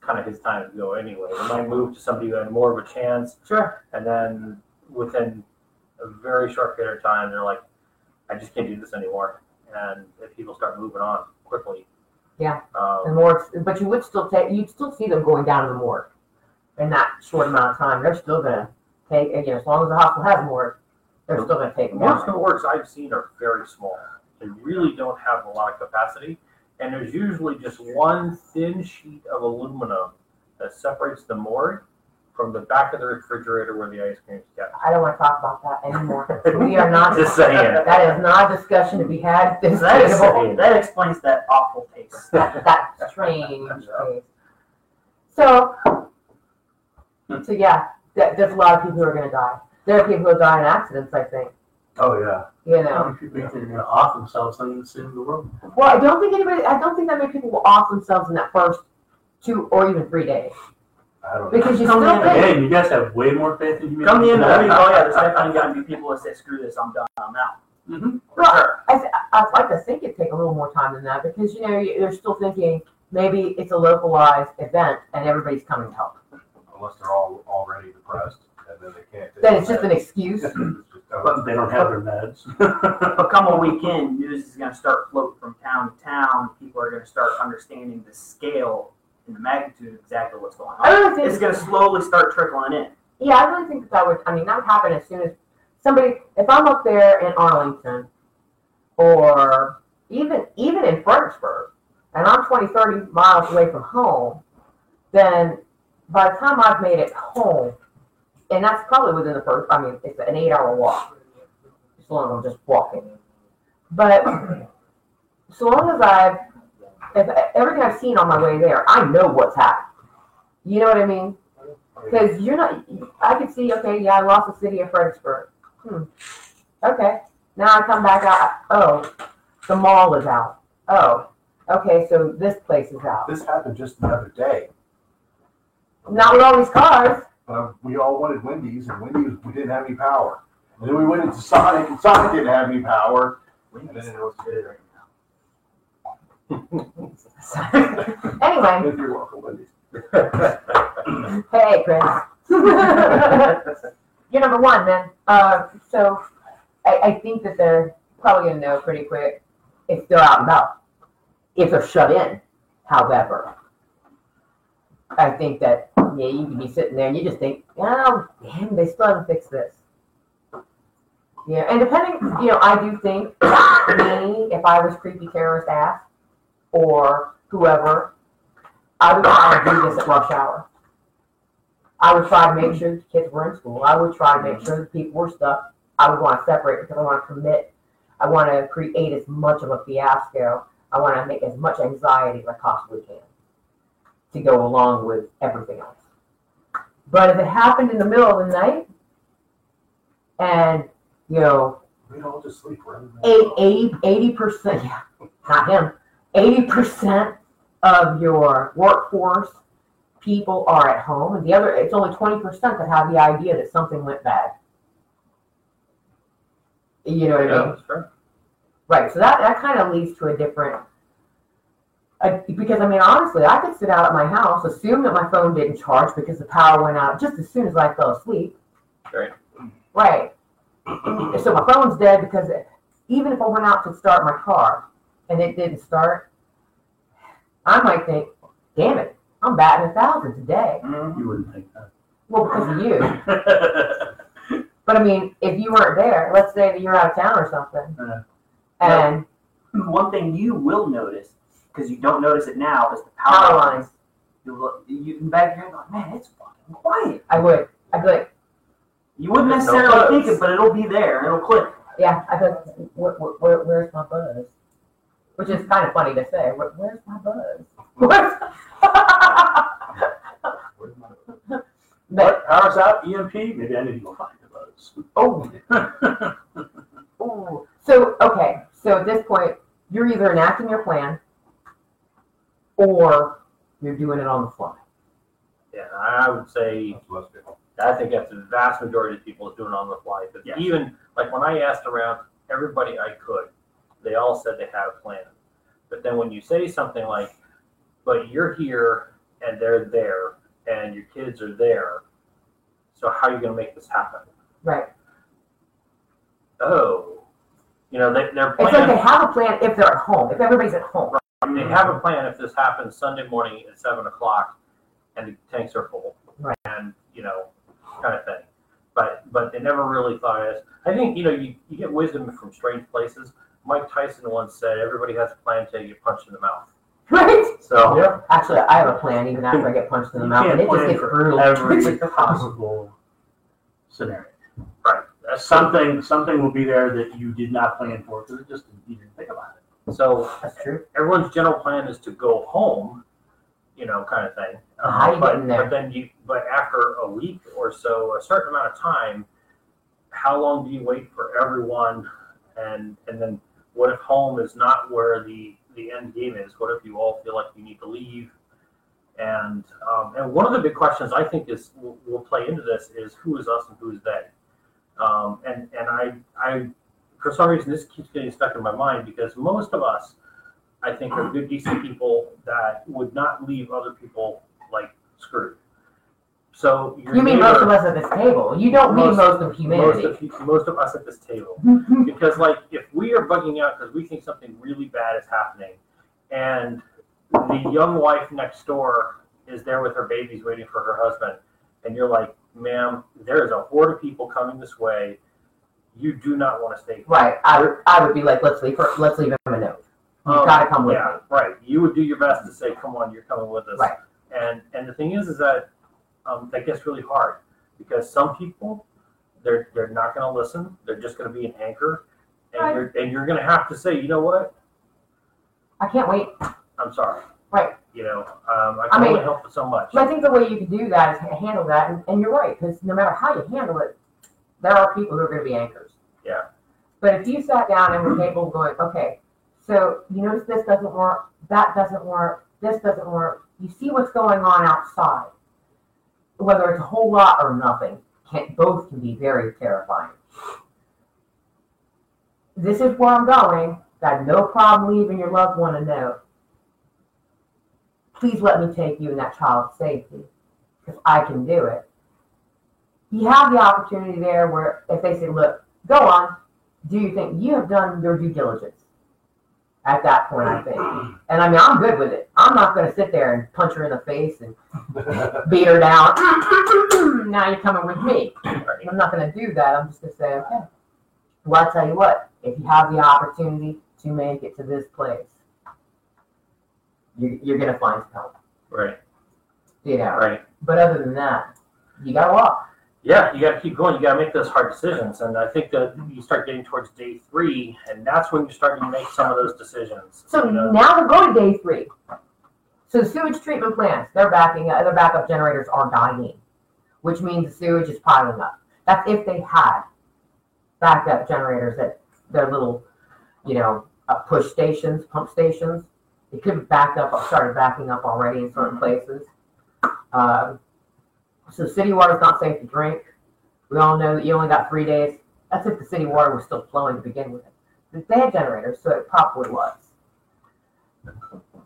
kind of his time to go anyway. They might move to somebody who had more of a chance, Sure. and then within a very short period of time, they're like, I just can't do this anymore. And if people start moving on quickly. Yeah. Um, And more, but you would still take, you'd still see them going down to the morgue in that short amount of time. They're still gonna take, again, as long as the hospital has morgue, they're still gonna take them Most of the works I've seen are very small. They really don't have a lot of capacity. And there's usually just one thin sheet of aluminum that separates the morgue from the back of the refrigerator where the ice cream is kept. I don't wanna talk about that anymore. We are not, Just saying. that is not a discussion to be had at this That, is, that explains that awful taste. That, that strange case. So, so yeah, there's a lot of people who are gonna die. There are people who die in accidents, I think, Oh, yeah. you How know. many people think they're gonna off themselves, not even sitting in the world? Well, I don't think anybody, I don't think that many people will off themselves in that first two or even three days. I don't know. Because you Come still in, think, Hey, you guys have way more faith in humanity. Come the end of I the week, oh yeah, there's definitely gonna be people that say, screw this, I'm done, I'm out. Mhm. Well, sure. I, th- I'd like to think it'd take a little more time than that because, you know, you- they're still thinking maybe it's a localized event and everybody's coming to help. Unless they're all already depressed and then they can't. Then it's just the an excuse. meds. It's just, But they don't have their meds. But come a weekend, news is gonna start floating from town to town, people are gonna start understanding the scale and the magnitude of exactly what's going I on. really think It's gonna slowly start trickling in. Yeah, I really think that, that would, I mean, that would happen as soon as somebody, if I'm up there in Arlington or even, even in Fredericksburg and I'm 20, 30 miles away from home, then by the time I've made it home, and that's probably within the first, I mean, it's an eight hour walk, as long as I'm just walking. But so long as I've, if everything I've seen on my way there, I know what's happened. You know what I mean? Because you're not, I could see, okay, yeah, I lost the city of Fredericksburg. Hmm. Okay. Now I come back out. Oh, the mall is out. Oh, okay, so this place is out. This happened just the other day. Not with all these cars. We all wanted Wendy's and Wendy's, we didn't have any power. And then we went into Sonic and Sonic didn't have any power. And then it was. anyway, If you're welcome, Wendy's. hey, Chris. you're number one, man. Uh, so I, I think that they're probably going to know pretty quick if they're out and about. If they're shut in, however. I think that, yeah, you can be sitting there and you just think, oh, damn, they still haven't fixed this. Yeah, and depending, you know, I do think me, if I was creepy terrorist ass or whoever, I would try to do this at rush hour. I would try to make sure the kids were in school. I would try to make sure the people were stuck. I would want to separate because I want to commit. I want to create as much of a fiasco. I want to make as much anxiety as I possibly can to go along with everything else. But if it happened in the middle of the night and, you know, We all just sleep right in eight, 80, 80%, yeah, not him, 80% of your workforce people are at home, and the other, it's only 20% that have the idea that something went bad. You know what I mean? Sure. Right, so that, that kind of leads to a different, uh, because I mean, honestly, I could sit out at my house, assume that my phone didn't charge because the power went out just as soon as I fell asleep. Right. Right. So my phone's dead because it, even if I went out to start my car and it didn't start, I might think, damn it, I'm batting a thousand today. Mhm. You wouldn't think that. Well, because of you. But I mean, if you weren't there, let's say that you're out of town or something, Yeah. and One thing you will notice, because you don't notice it now, is the power power lines, lines. You look, you can back here and go, man, it's fucking quiet. I would, I'd be like, You wouldn't There's no necessarily buzz. think it, but it'll be there. It'll click. yeah, I thought, where, where, where's my buzz? Which is kind of funny to say. Where, where's my buzz? Where's- Where's my- but But power's out, EMP, maybe I need to go find the buzz. oh, ooh. So okay, so at this point, you're either enacting your plan, or you're doing it on the fly. Yeah, I would say That's. I think that's the vast majority of people is doing it on the fly. But Yes. even like when I asked around everybody I could, they all said they had a plan. But then when you say something like, "But you're here and they're there and your kids are there, so how are you going to make this happen?" Right. Oh, you know they, their It's like they have a plan if they're at home. If everybody's at home. They have a plan if this happens Sunday morning at seven o'clock, and the tanks are full, Right. and you know, kind of thing. But but they never really thought as I think you know you, you get wisdom from strange places. Mike Tyson once said everybody has a plan until you get punched in the mouth. Right. So Yeah. Actually, I have a plan even after I get punched in the mouth, and it just gets brutal. every possible scenario. right. Something, something will be there that you did not plan for because it just you didn't think about it. So That's true. everyone's general plan is to go home, you know, kind of thing. Uh, How you but, getting there? but then you, but after a week or so, a certain amount of time, how long do you wait for everyone? And and then what if home is not where the the end game is? What if you all feel like you need to leave? And um, and one of the big questions I think is will, will play into this is who is us and who is they? Um, and and I I for some reason this keeps getting stuck in my mind because most of us I think are good decent people that would not leave other people like screwed. So You mean most of us at this table? You don't mean Most- most of most humanity. of most of us at this table because like if we are bugging out because we think something really bad is happening and the young wife next door is there with her babies waiting for her husband and you're like ma'am there is a horde of people coming this way you do not want to stay here. right. I would. I would be like, let's leave. Her, let's leave him a note. You Um, gotta come with yeah, me. right. You would do your best to say, "Come on, you're coming with us." Right. And and the thing is, is that um, that gets really hard because some people they're they're not going to listen. They're just going to be an anchor, and Right. you're and you're going to have to say, you know what? I can't wait. I'm sorry. Right. You know, um, I I can only mean- help with so much. I think the way you can do that is handle that, and, and you're right, because no matter how you handle it, there are people who are going to be anchors. Yeah. But if you sat down and were able going, okay, so you notice this doesn't work, that doesn't work, this doesn't work. You see what's going on outside, whether it's a whole lot or nothing. Can, both can be very terrifying. This is where I'm going. Got no problem leaving your loved one a note. Please let me take you and that child to safety because I can do it. You have the opportunity there where if they say, look, go on, do you think you have done your due diligence? At that point, I think. And I mean, I'm good with it. I'm not going to sit there and punch her in the face and beat her down. now you're coming with me. I'm not going to do that. I'm just going to say, okay. Well, I'll tell you what, if you have the opportunity to make it to this place, you, you're going to find some help. right. You know. Right. But other than that, you got to walk. Yeah, you got to keep going. You got to make those hard decisions, and I think that you start getting towards day three, and that's when you're starting to make some of those decisions. So you know? now we'll go to day three. So the sewage treatment plants, their backing, uh, their backup generators are dying, which means the sewage is piling up. That's if they had backup generators at their little, you know, uh, push stations, pump stations. It could have backed up, started backing up already in certain places. Um, so city water is not safe to drink. We all know that you only got three days. That's if the city water was still flowing to begin with. They had generators, so it probably was.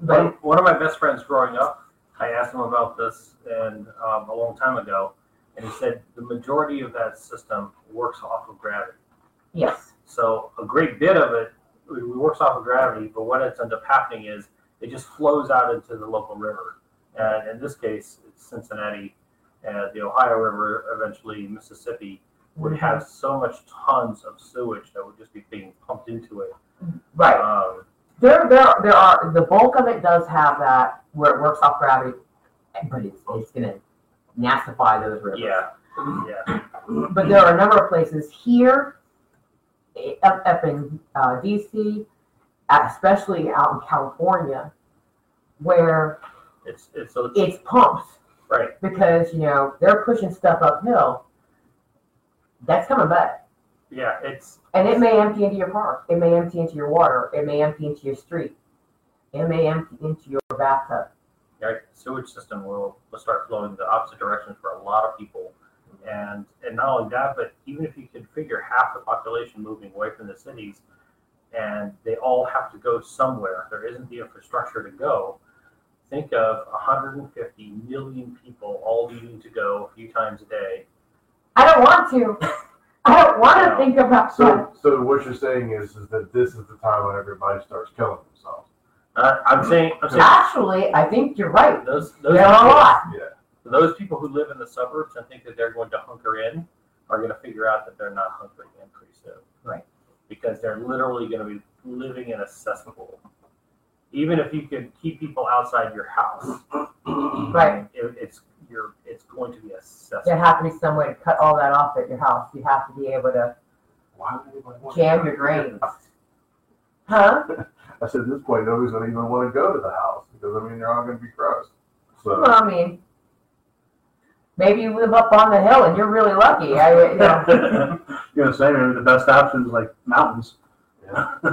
But One, one of my best friends growing up, I asked him about this and um, a long time ago, and he said the majority of that system works off of gravity. yes, So a great bit of it it works off of gravity, but what ends up happening is it just flows out into the local river, And in this case, it's Cincinnati, and the Ohio River, eventually Mississippi, would have so much tons of sewage that would just be being pumped into it. Right. Um, There, there, there are, the bulk of it does have that where it works off gravity, but it's, it's gonna nastify those rivers. yeah, yeah, But there are a number of places here, eh, up, up in, uh, DC, uh, especially out in California, where it's, it's, so it's, it's pumps right, because, you know, they're pushing stuff uphill. That's coming back. yeah, it's, And it may empty into your park. It may empty into your water. It may empty into your street. It may empty into your bathtub. right, sewage system will, will start flowing the opposite direction for a lot of people. And, and not only that, but even if you could figure half the population moving away from the cities, and they all have to go somewhere, there isn't the infrastructure to go. Think of 150 million people all needing to go a few times a day. I don't want to. I don't want to No. think about that. So, so what you're saying is, is that this is the time when everybody starts killing themselves. Uh, I'm saying, I'm saying Actually, I think you're right. those, those, There are a lot. Yeah. those people who live in the suburbs and think that they're going to hunker in are going to figure out that they're not hunkering in pretty soon. Right. Because they're literally going to be living in a cesspool. Even if you could keep people outside your house, Right. it, it's you're it's going to be a There cesspool. has to be some way to cut all that off at your house. You have to be able to Why would anybody want jam your go? drains. Huh? I said, at this point, nobody's gonna even wanna go to the house, because, I mean, they're all gonna be gross. So, Well, I mean, maybe you live up on the hill and you're really lucky. I, you know, You're gonna say maybe the best option is like mountains. yeah.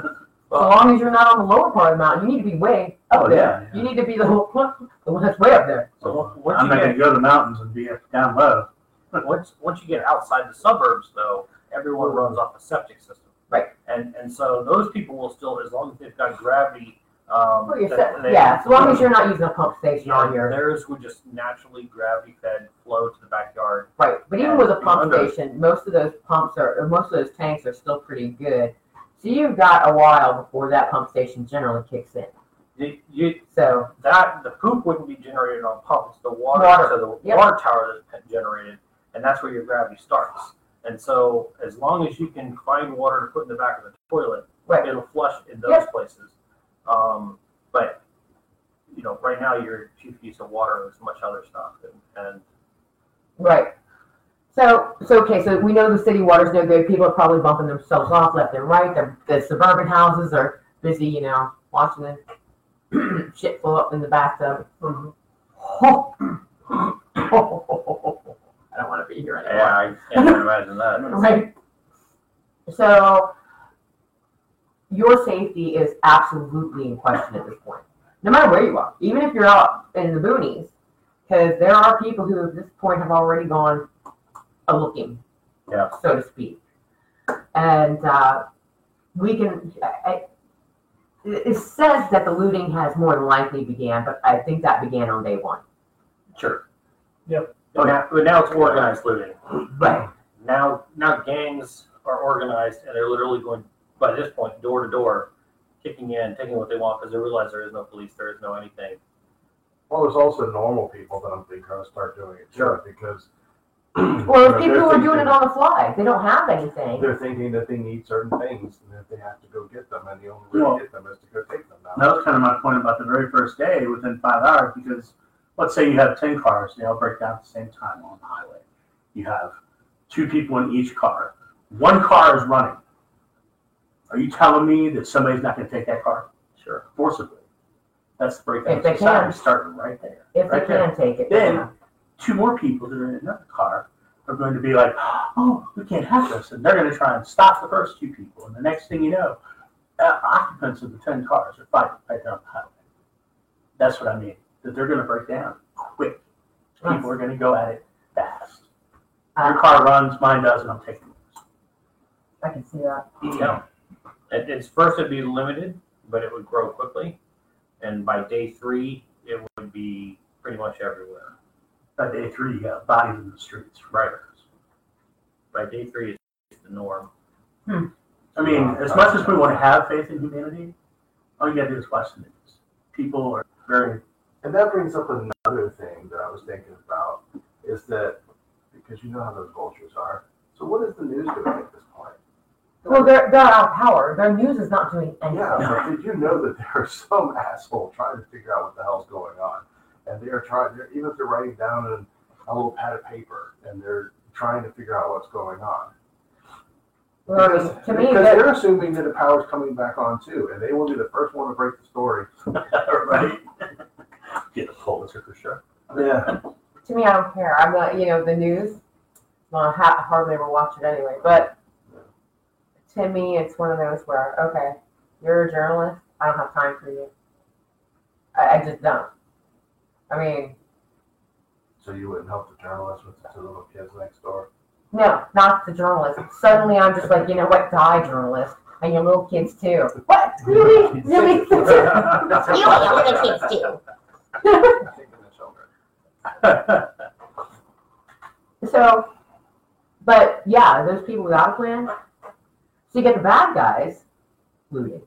so long as you're not on the lower part of the mountain, you need to be way up Oh, there. yeah, yeah. You need to be the, the one that's way up there. So once I'm you not gonna go to the mountains and be down low. once once you get outside the suburbs, though, everyone runs off a septic system. Right. And and so those people will still, as long as they've got gravity. Um, Well, that they- yeah, as long as you're not using a pump station Yeah, on your theirs would just naturally gravity fed flow to the backyard. right. But even with a pump Under- station, most of those pumps are, or most of those tanks are still pretty good. So you've got a while before that pump station generally kicks in. You, you, So that the poop wouldn't be generated on pump. It's the water, Water, to the yep. water tower that's generated, and that's where your gravity starts. And so, as long as you can find water to put in the back of the toilet, Right. it'll flush in those Yep. places. Um, but you know, right now your chief use of water is much other stuff, and, and Right. So, so okay, so we know the city water's no good. People are probably bumping themselves off left and right. The, the suburban houses are busy, you know, watching the shit flow up in the bathtub. I don't want to be here anymore. yeah, I can't imagine that. Right. So, your safety is absolutely in question at this point, no matter where you are, even if you're out in the boonies, because there are people who at this point have already gone a looking, Yeah. so to speak, and uh, we can. I, I- it it says that the looting has more than likely began, but I think that began on day one. Sure. Yep. But now, but now it's organized looting. Right. Now, now gangs are organized and they're literally going by this point door to door, kicking in, taking what they want because they realize there is no police, there is no anything. Well, there's also normal people that I'm thinking are gonna start doing it too, Sure. because. Well, if people they're are doing thinking- it on the fly, they don't have anything. They're thinking that they need certain things, and that they have to go get them, and the only way Well- to get them is to go take them now. That was kind of my point about the very first day within five hours because let's say you have 10 cars, they all break down at the same time on the highway. You have two people in each car. One car is running. Are you telling me that somebody's not going to take that car Sure. forcibly? That's the breakdown If they society can. starting right there. If they Right there. can take it. Then two more people that are in another car are going to be like, oh, we can't have this. And they're going to try and stop the first two people. And the next thing you know, uh, occupants of the 10 cars are fighting right there on the highway. That's what I mean. That they're going to break down quick. People are going to go at it fast. Your car runs, mine doesn't, I'm taking yours. I can see that. Yeah. It, it's first it'd be limited, but it would grow quickly. And by day three, it would be pretty much everywhere. By day three, you got bodies in the streets. Right. By day three, it's the norm. Hmm. I mean, as much as we want to have faith in humanity, all you got to do is watch the news. People are very And that brings up another thing that I was thinking about is that because you know how those vultures are. So what is the news doing at this point? Well, they're, they're out of power. Their news is not doing anything. Yeah, but did you know that there are some asshole trying to figure out what the hell's going on? And they are trying, they're, even if they're writing down in a little pad of paper and they're trying to figure out what's going on. Well, Because, to me, because that- they're assuming that the power's coming back on too, and they will be the first one to break the story. right? Get a Pulitzer for sure. Yeah. to me, I don't care. I'm not, you know, the news. Well, I ha- hardly ever watch it anyway. But to me, it's one of those where, okay, you're a journalist. I don't have time for you. I, I just don't. I mean, So you wouldn't help the journalist with the two little kids next door? no, not the journalist. Suddenly, I'm just like, you know what? Die, journalist, and your little kids too. What? Really? Really? you and your little kids too. Taking the children. So, but yeah, those people without a plan. So you get the bad guys looting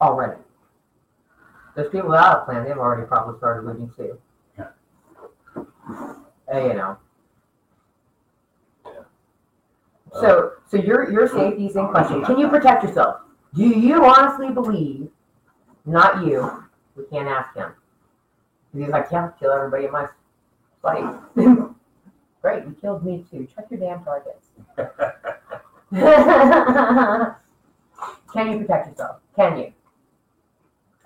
already. Those people without a plan, they've already probably started looting too. Yeah. Uh, you know. Yeah. So, so your your safety is in question. Can you protect yourself? Do you honestly believe? Not you. We can't ask him. He's like, yeah, kill everybody in my site. Great, you killed me too. Check your damn targets. Can you protect yourself? Can you?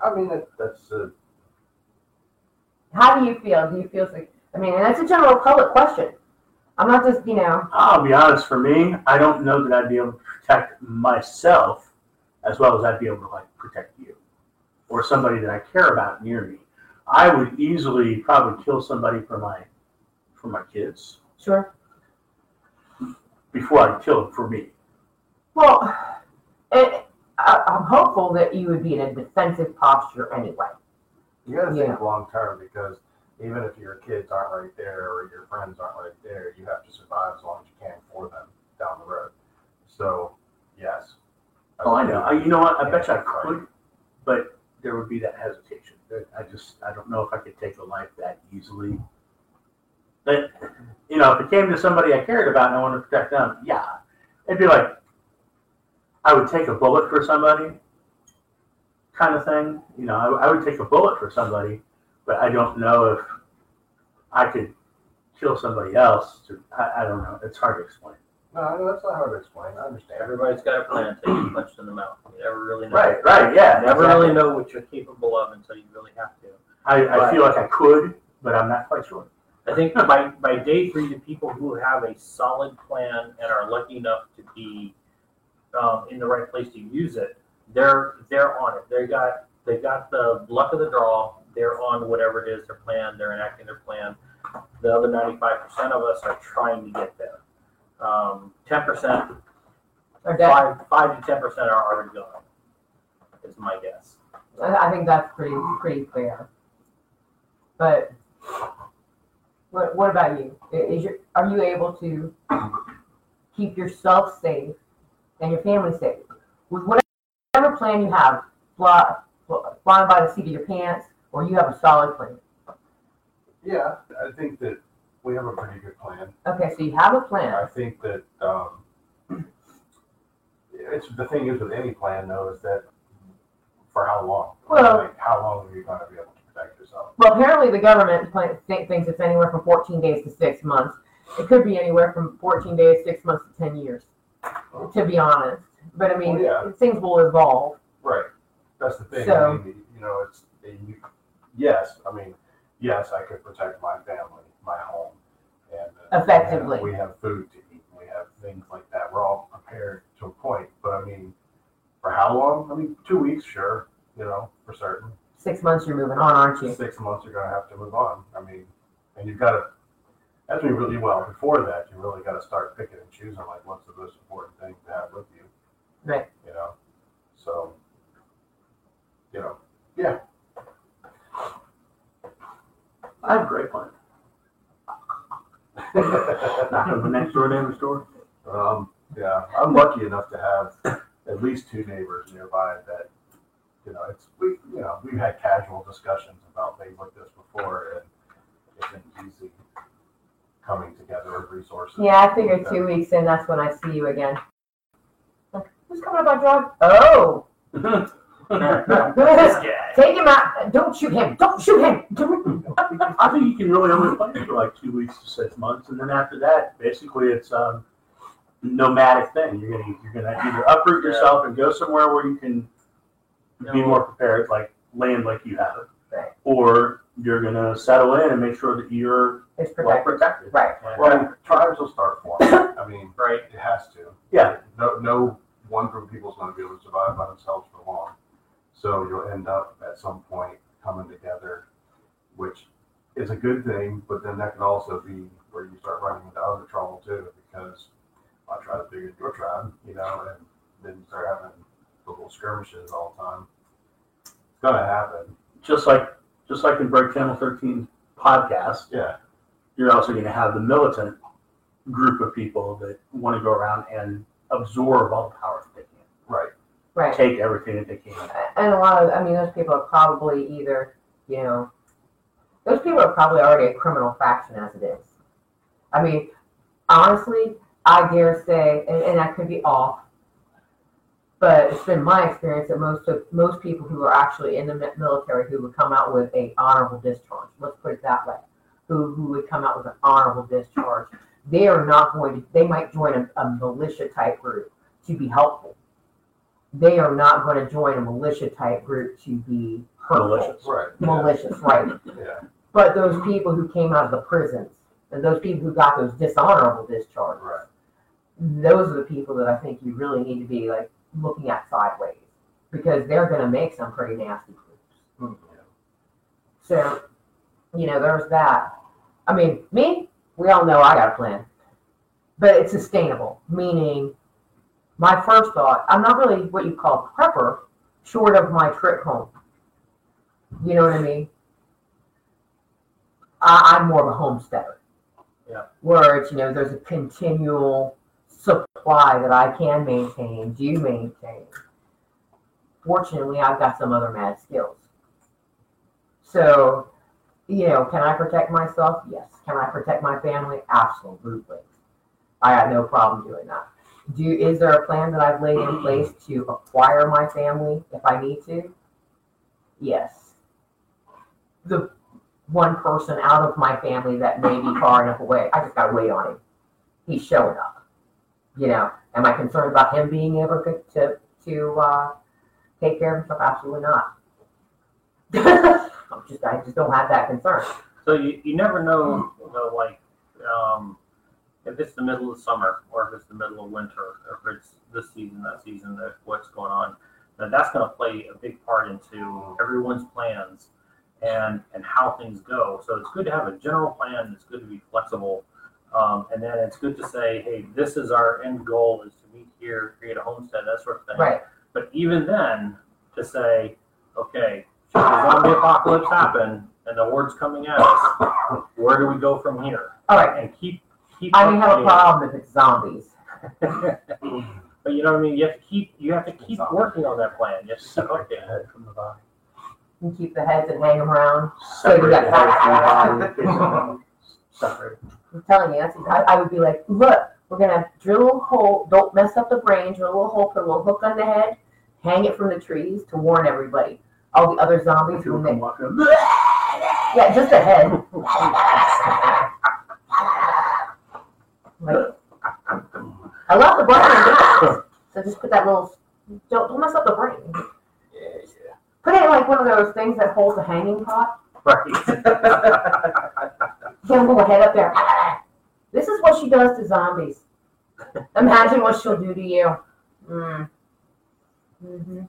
I mean, that, that's, uh, How do you feel? Do you feel like, I mean, and that's a general public question. I'm not just, you know, I'll be honest, for me, I don't know that I'd be able to protect myself as well as I'd be able to like protect you or somebody that I care about near me. I would easily probably kill somebody for my for my kids sure. before I'd kill them for me. Well, it, I, I'm hopeful that you would be in a defensive posture anyway. you gotta Yeah. think long term because even if your kids aren't right there or your friends aren't right there, you have to survive as long as you can for them down the road. So, yes. Oh, I know. I, you know what? I bet you I right. could, but there would be that hesitation. I just, I don't know if I could take a life that easily. But, you know, if it came to somebody I cared about and I wanted to protect them, yeah. It'd be like, I would take a bullet for somebody kind of thing. You know, I, I would take a bullet for somebody, but I don't know if I could kill somebody else. To, I, I don't know. It's hard to explain. No, that's not hard to explain. I understand. Everybody's got a plan until you get punched in the mouth. You never really know. Right, right, yeah. You never exactly. really know what you're capable of until you really have to. I, I feel like I could, but I'm not quite sure. I think by, by day three, the people who have a solid plan and are lucky enough to be um, in the right place to use it, they're they're on it. They got they got the luck of the draw. They're on whatever it is their plan. They're enacting their plan. The other ninety five percent of us are trying to get there. Um, Ten percent, Or death. five five to ten percent are already gone. Is my guess. I I think that's pretty pretty fair. But what what about you? Is your are you able to keep yourself safe and your family safe with whatever plan you have? Fly, flying by the seat of your pants, or you have a solid plan. Yeah, I think that we have a pretty good plan. Okay, so you have a plan. I think that, um, it's, the thing is with any plan though, is that for how long? Well- Like, how long are you gonna be able to protect yourself? Well, apparently the government thinks it's anywhere from 14 days to six months. It could be anywhere from 14 days, six months to 10 years, to be honest. But I mean, Well, yeah. things will evolve. Right, that's the thing, So- I mean, you know, it's, you, yes, I mean, yes, I could protect my family, my home, and. uh, Effectively. We have food to eat, we have things like that, we're all prepared to a point, but I mean, for how long? I mean, two weeks, sure, you know, for certain. Six months, you're moving on, aren't you? Six months, you're gonna have to move on, I mean, and you've gotta, that's when you really, well, before that, you really gotta start picking and choosing, like, what's the most important thing to have with you. Right. You know, so, you know, yeah, I have a great plan. Knock on the next door neighbor's door. Um, yeah, I'm lucky enough to have at least two neighbors nearby that, you know, it's, we, you know, we've had casual discussions about maybe things like this before, and it's been easy coming together with resources. Yeah, I figured two weeks in, that's when I see you again. Like, Who's coming up on drug? Oh, This guy. take him out. Don't shoot him. Don't shoot him. I think you can really only play for like two weeks to six months, and then after that, basically, it's um, nomadic thing. You're gonna you're gonna either uproot yourself and go somewhere where you can be more prepared, like land like you have, Right. or you're gonna settle in and make sure that you're It's well protected. protected. Right. Well, tribes will start forming. I mean, Right. it has to. Yeah. No, no one group of people is going to be able to survive by themselves for long. So you'll end up at some point coming together, which is a good thing, but then that can also be where you start running into other trouble too, because I try to figure your tribe, you know, and then you start having little skirmishes all the time. It's gonna happen. Just like just like in Break Channel 13 podcast, Yeah. you're also going to have the militant group of people that want to go around and absorb all the power that they can, Right. Right. take everything that they can. And a lot of, I mean, those people are probably either, you know, those people are probably already a criminal faction as it is. I mean, honestly, I dare say, and, and I could be off, but it's been my experience that most of most people who are actually in the military who would come out with a honorable discharge, let's put it that way, who who would come out with an honorable discharge, they are not going to. They might join a, a militia type group to be helpful. They are not going to join a militia type group to be hurtful Malicious. Right. Yeah. malicious, right? Yeah. But those people who came out of the prisons and those people who got those dishonorable discharges, Right. those are the people that I think you really need to be like looking at sideways because they're going to make some pretty nasty groups. Hmm. So, you know, there's that. I mean, me, we all know I got a plan, but it's sustainable, meaning my first thought, I'm not really what you call prepper, short of my trip home. You know what I mean? I, I'm more of a homesteader. Yeah. Where it's, you know, there's a continual supply that I can maintain, do maintain. Fortunately, I've got some other mad skills. So, you know, can I protect myself? Yes. Can I protect my family? Absolutely. I got no problem doing that. Do is there a plan that I've laid in place to acquire my family if I need to? Yes. The one person out of my family that may be far enough away, I just gotta wait on him. He's showing up. You know, am I concerned about him being able to to, to uh, take care of himself? Absolutely not. I'm just I just don't have that concern. So you, you never know, you know, like, um, if it's the middle of summer or if it's the middle of winter or if it's this season, that season, that what's going on. Now that's going to play a big part into everyone's plans and and how things go. So it's good to have a general plan. It's good to be flexible, um, and then it's good to say, hey, this is our end goal: is to meet here, create a homestead, that sort of thing. Right. But even then, to say, okay, should the zombie apocalypse happen and the horde's coming at us, where do we go from here? All right. And keep keep. I may have a problem if it's zombies. but you know what I mean. You have to keep you have to keep working on that plan. You have to keep Separate the head from the body. You keep the heads and hang them around. So you Separate got- the head from the body. Separate. I'm telling you, I, I would be like, look, we're gonna drill a little hole. Don't mess up the brain. Drill a little hole. Put a little hook on the head. Hang it from the trees to warn everybody. All the other zombies come walking yeah, just the head. like, I love the brain. So just put that little. Don't, don't mess up the brain. Put it in like one of those things that holds a hanging pot. Right. Get a little head up there. This is what she does to zombies. Imagine what she'll do to you. Mm. hmm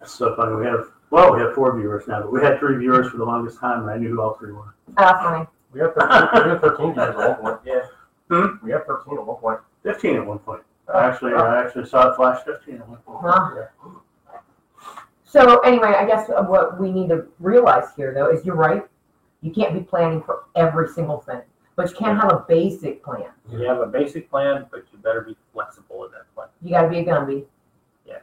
It's so funny. We have well, we have four viewers now, but we had three viewers for the longest time, and I knew who all three were. Ah, funny. We have 13, we have 13 viewers at one point. Yeah. Hmm? We have 13 at one point. Fifteen at one point. I actually, I actually saw it flash fifteen at one point. Huh? So anyway, I guess what we need to realize here, though, is you're right. You can't be planning for every single thing, but you can't have a basic plan. You have a basic plan, but you better be flexible in that plan. You got to be a Gumby. Yeah.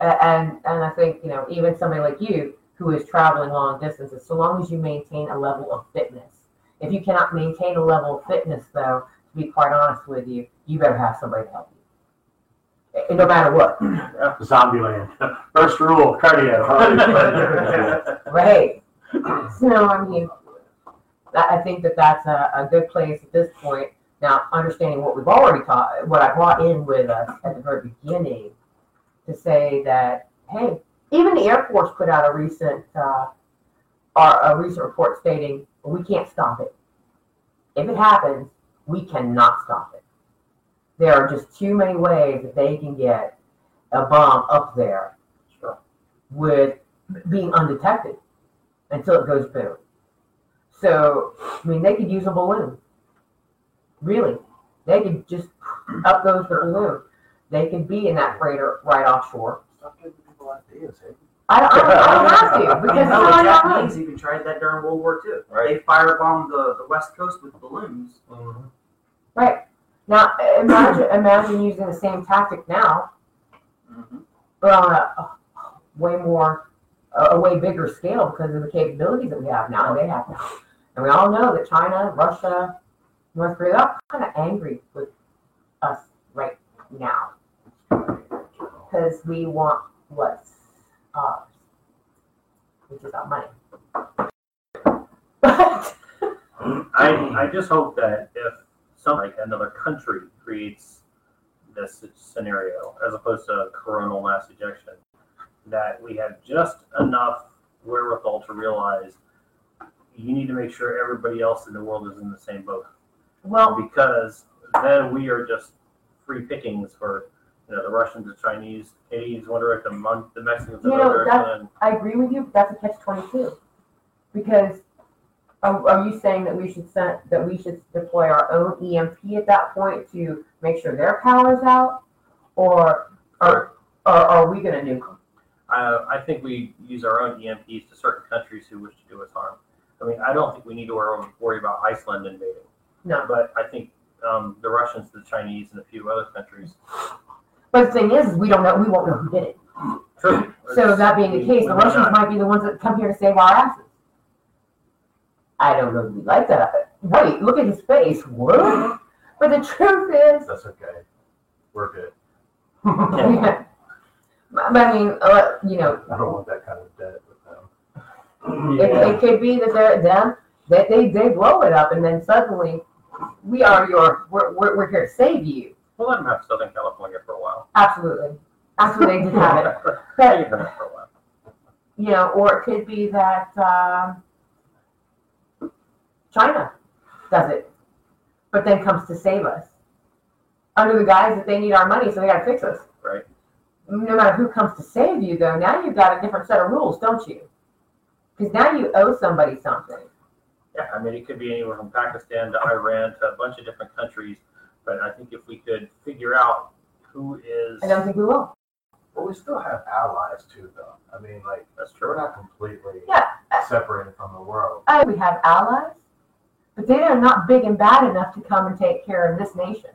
A- And and I think you know even somebody like you, who is traveling long distances, so long as you maintain a level of fitness. If you cannot maintain a level of fitness, though, to be quite honest with you, you better have somebody to help you. No matter what, Zombieland. First rule, cardio. right? So, I mean, I think that that's a, a good place at this point. Now, understanding what we've already taught, what I brought in with us at the very beginning, to say that, hey, even the Air Force put out a recent, uh, our, a recent report stating we can't stop it. If it happens, we cannot stop it. There are just too many ways that they can get a bomb up there Sure. with being undetected until it goes boom. So, I mean, they could use a balloon. Really. They could just, up goes the balloon. They could be in that freighter right offshore. Stop giving people ideas, hey? I don't, I don't, I don't have to because You know, how the Japanese even tried that during World War II. Right. They firebombed the, the West Coast with balloons. Mm-hmm. Right. Now, imagine, imagine using the same tactic now, mm-hmm. but on a, a way more, a, way bigger scale because of the capabilities that we have now. They have now. And we all know that China, Russia, North Korea, all kind of angry with us right now because we want what's ours, which is our money. But I, I just hope that if some, like another country creates this scenario, as opposed to coronal mass ejection, that we have just enough wherewithal to realize you need to make sure everybody else in the world is in the same boat. well, Because then we are just free pickings for, you know, the Russians, the Chinese, Canadians, one direction, the Mexicans, You know, and I agree with you, but that's a catch twenty-two. Because are, are you saying that we should send, that we should deploy our own EMP at that point to make sure their power's out? Or, or, or are we gonna nuke them? Uh, I think we use our own EMPs to certain countries who wish to do us harm. I mean, I don't think we need to worry, worry about Iceland invading, No. but I think um, the Russians, the Chinese, and a few other countries. But the thing is, is we don't know, we won't know who did it. True. So that being the case, the We Russians not. might be the ones that come here to save our asses. I don't know if we like that. Wait, look at his face. What? But the truth is, That's okay. We're good. Yeah. But I mean, uh, you know, I don't want that kind of debt with them. it, it could be that they're them that they, they blow it up and then suddenly we are your we're, we're, we're here to save you. We'll let them have Southern California for a while. Absolutely, absolutely, they did have it. They can have it for a while. You know, or it could be that um, China does it, but then comes to save us under the guise that they need our money, so they got to fix us. Right. No matter who comes to save you, though, now you've got a different set of rules, don't you? Because now you owe somebody something. Yeah, I mean, it could be anywhere from Pakistan to Iran to a bunch of different countries. But I think if we could figure out who is, I don't think we will. But we still have allies too, though. I mean, like, that's true. we're not completely Yeah. separated from the world. Uh, we have allies, but they are not big and bad enough to come and take care of this nation.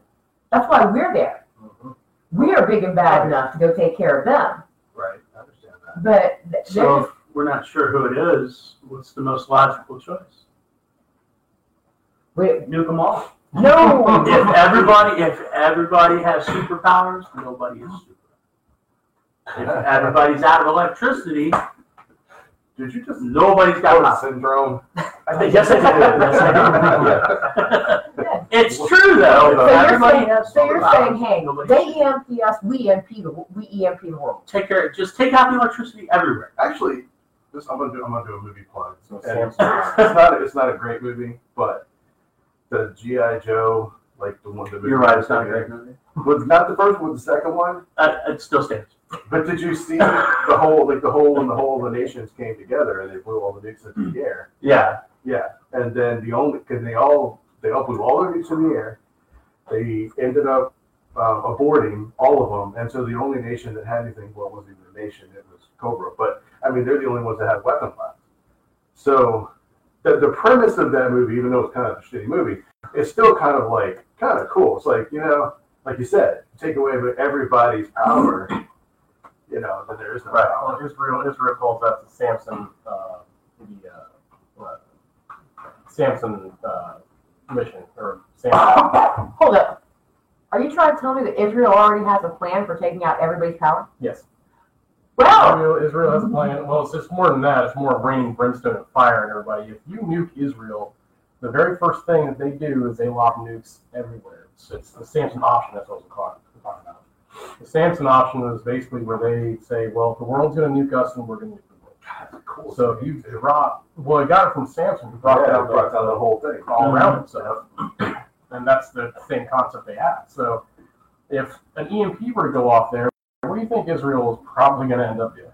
That's why we're there. Mhm. We are big and bad enough to go take care of them. Right, I understand that. But th- So if we're not sure who it is, what's the most logical choice? we, Nuke them all. no. If everybody, if everybody has superpowers, nobody is super. If everybody's out of electricity, Did you just nobody's got got a syndrome? I think, yes, I did. Yes, I did. It's true though. So you're everybody saying, has so you're saying, superpowers, hey, they EMP us, we EMP the we EMP the world. take care. Just take out the electricity everywhere. Actually, this I'm gonna do. I'm gonna do a movie plug. So And it's, it's not. It's not a great movie, but the GI Joe, like the one. The movie You're right. It's not a great movie. Was not the first one. The second one. Uh, it still stands. But did you see the whole, like the whole when the whole of the nations came together and they blew all the nukes into the air? Yeah. Yeah, and then the only because they all they all blew all their nukes in the air. They ended up um, aborting all of them, and so the only nation that had anything well it wasn't even a nation; it was Cobra. But I mean, they're the only ones that had weapons left. So the the premise of that movie, even though it's kind of a shitty movie, is still kind of like kind of cool. It's like you know, like you said, take away everybody's power. you know, then there is no Right, power. well, Israel, Israel calls that the Samson, uh, the, uh, what? Samson, uh, mission, or Samson, Hold up. Are you trying to tell me that Israel already has a plan for taking out everybody's power? yes. Well, Israel, Israel has a plan, well, it's just more than that, it's more raining brimstone and fire and everybody. If you nuke Israel, the very first thing that they do is they lob nukes everywhere. It's, it's the Samson option, that's what we're talking about. The Samson option is basically where they say, well, if the world's gonna nuke us, then we're gonna nuke the world. That's cool. So if you drop, well, he got it from Samson, who brought Yeah, down it brought down the whole thing. all around himself. And that's the same concept they had. So if an EMP were to go off there, what do you think Israel is probably going to end up doing?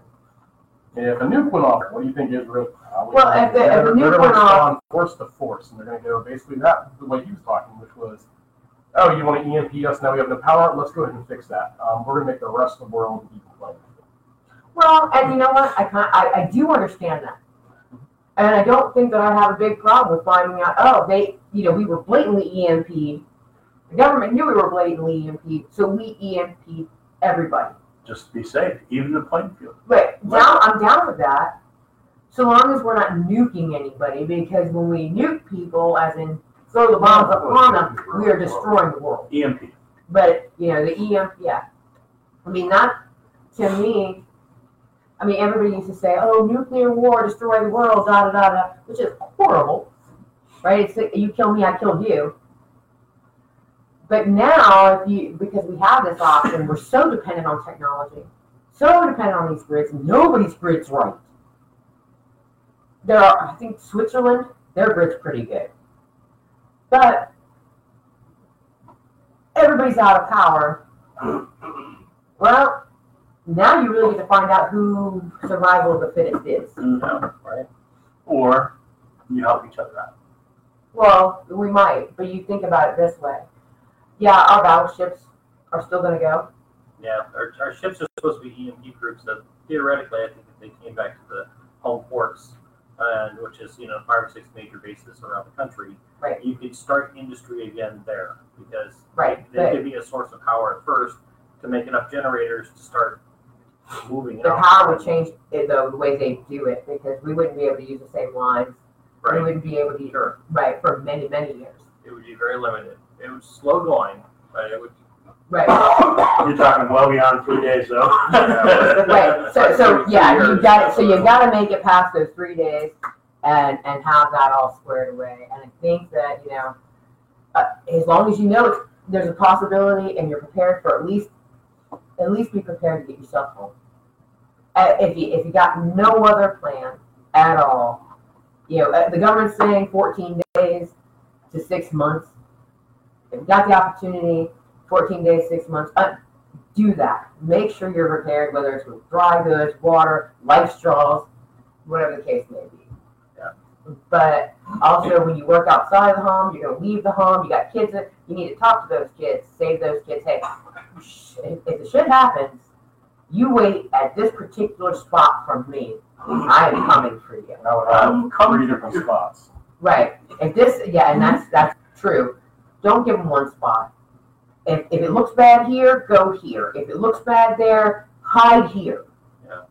If a nuke went off, what do you think Israel? Probably Well, gonna if the- do? if a They're- nuke they're gonna went off- respond force to force, and they're going to go basically that the way he was talking, which was, oh, you want to EMP us now? We have no power. Let's go ahead and fix that. Um, we're going to make the rest of the world equal playing field. Well, and you know what? I can I, I do understand that. And I don't think that I have a big problem with finding out, oh, they, you know, we were blatantly EMP. The government knew we were blatantly EMP, so we EMP everybody. Just to be safe, even the playing field. But down, I'm down with that, so long as we're not nuking anybody. Because when we nuke people, as in throw the bombs up on them, we are destroying the world. EMP. But you know, the EMP, yeah. I mean, not to me. I mean, everybody used to say, "Oh, nuclear war, destroy the world," da da da da, which is horrible, right? It's you kill me, I killed you. But now, if you because we have this option, we're so dependent on technology, so dependent on these grids. Nobody's grid's right. There are, I think, Switzerland, their grid's pretty good, but everybody's out of power. Well, now you really get to find out who survival of the fittest is. Yeah, right. Or you help each other out. Well, we might, but you think about it this way. Yeah, our battleships are still going to go. Yeah, our, our ships are supposed to be EMP groups that theoretically, I think if they came back to the home ports, and which is, you know, five or six major bases around the country, Right. you could start industry again there because Right, they but- could be a source of power at first to make enough generators to start moving. The out. power would change it, though, the way they do it because we wouldn't be able to use the same lines. We Right. wouldn't be able to, Sure. right, for many, many years. It would be very limited. It was slow going, but it would. Right. You're talking well beyond three days, though. Right. So, so yeah, you years. got it. So you got to make it past those three days, and and have that all squared away. And I think that you know, uh, as long as you know there's a possibility, and you're prepared for at least, at least be prepared to get yourself home. Uh, if you if you got no other plan at all, you know, uh, the government's saying 14 days to six months. If you got the opportunity, 14 days, six months. Uh, do that. Make sure you're prepared, whether it's with dry goods, water, life straws, whatever the case may be. Yeah. But also, when you work outside the home, you're going to leave the home. You got kids. That, you need to talk to those kids. Save those kids. Hey, if, if the shit happens, you wait at this particular spot from me. I am coming for you. I would have um, three different spots. Right. If this, yeah, and that's mm-hmm. that's true. Don't give them one spot. If, if it looks bad here, go here. If it looks bad there, hide here. Yeah.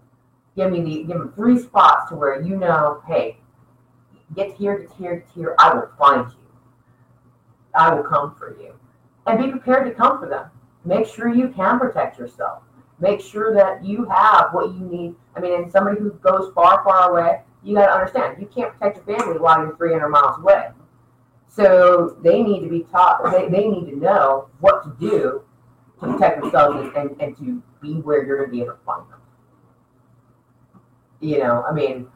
Give me the give them three spots to where you know, hey, get here, get here, get here. I will find you. I will come for you, and be prepared to come for them. Make sure you can protect yourself. Make sure that you have what you need. I mean, and somebody who goes far, far away, you got to understand you can't protect your family while you're 300 miles away. So they need to be taught, they, they need to know what to do to protect themselves and, and, and to be where you're going to be able to find them. You know, I mean,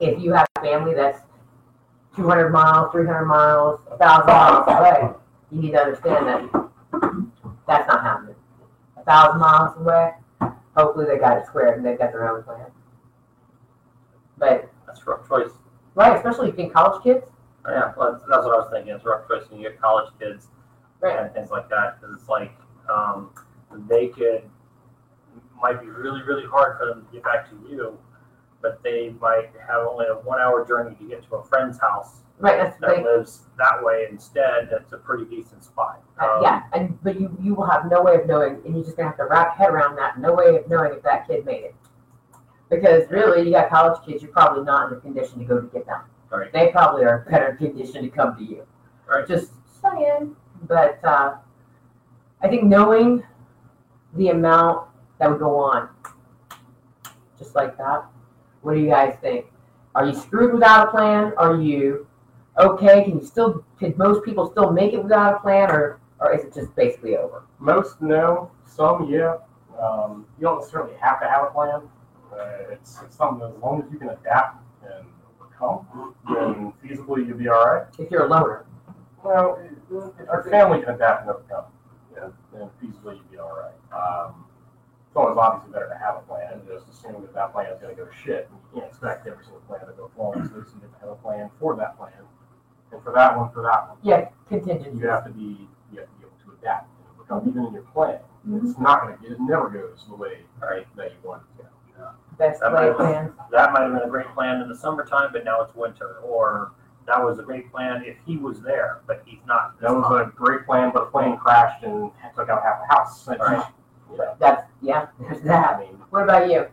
if you have a family that's 200 miles, 300 miles, 1,000 miles away, you need to understand that that's not happening. A 1,000 miles away, hopefully they got it squared and they've got their own plan. But, That's a rough choice. right, especially if you get college kids, Yeah, well, that's, that's what I was thinking. It's a rough choice when you get college kids right? and things like that. Because it's like um, they could might be really really hard for them to get back to you, but they might have only a one hour journey to get to a friend's house Right, that's that lives that way instead. That's a pretty decent spot. Uh, Um, yeah, and but you you will have no way of knowing, and you're just gonna have to wrap your head around that. No way of knowing if that kid made it, because really, you got college kids. You're probably not in the condition to go to get them. Right. They probably are in better condition to come to you. Right. Just saying, but uh, I think knowing the amount that would go on, just like that. What do you guys think? Are you screwed without a plan? Are you okay? Can you still? Can most people still make it without a plan, or or is it just basically over? Most no, some yeah. Um, you don't necessarily have to have a plan. Uh, it's, it's something that as long as you can adapt and overcome, then feasibly you'll be all right. If you're a loner, Well, it- our family can adapt and overcome, and then feasibly you'll be all right. Um, always obviously better to have a plan, just assuming that that plan is going to go to shit. You can't expect every single plan to go flawlessly, so you have to have a plan for that plan. And for that one, for that one, yeah, contingency. you have to be, you have to be able to adapt and overcome, even in your plan. Mm-hmm. It's not going to, it never goes the way Right. that you want it to go. Best That laid might- plans. that might have been a great plan in the summertime, but now it's winter. Or that was a great plan if he was there, but he's not. That was time. a great plan, but the plane crashed and took out half the house. Right. Yeah. That's yeah. There's I that. mean, What about you?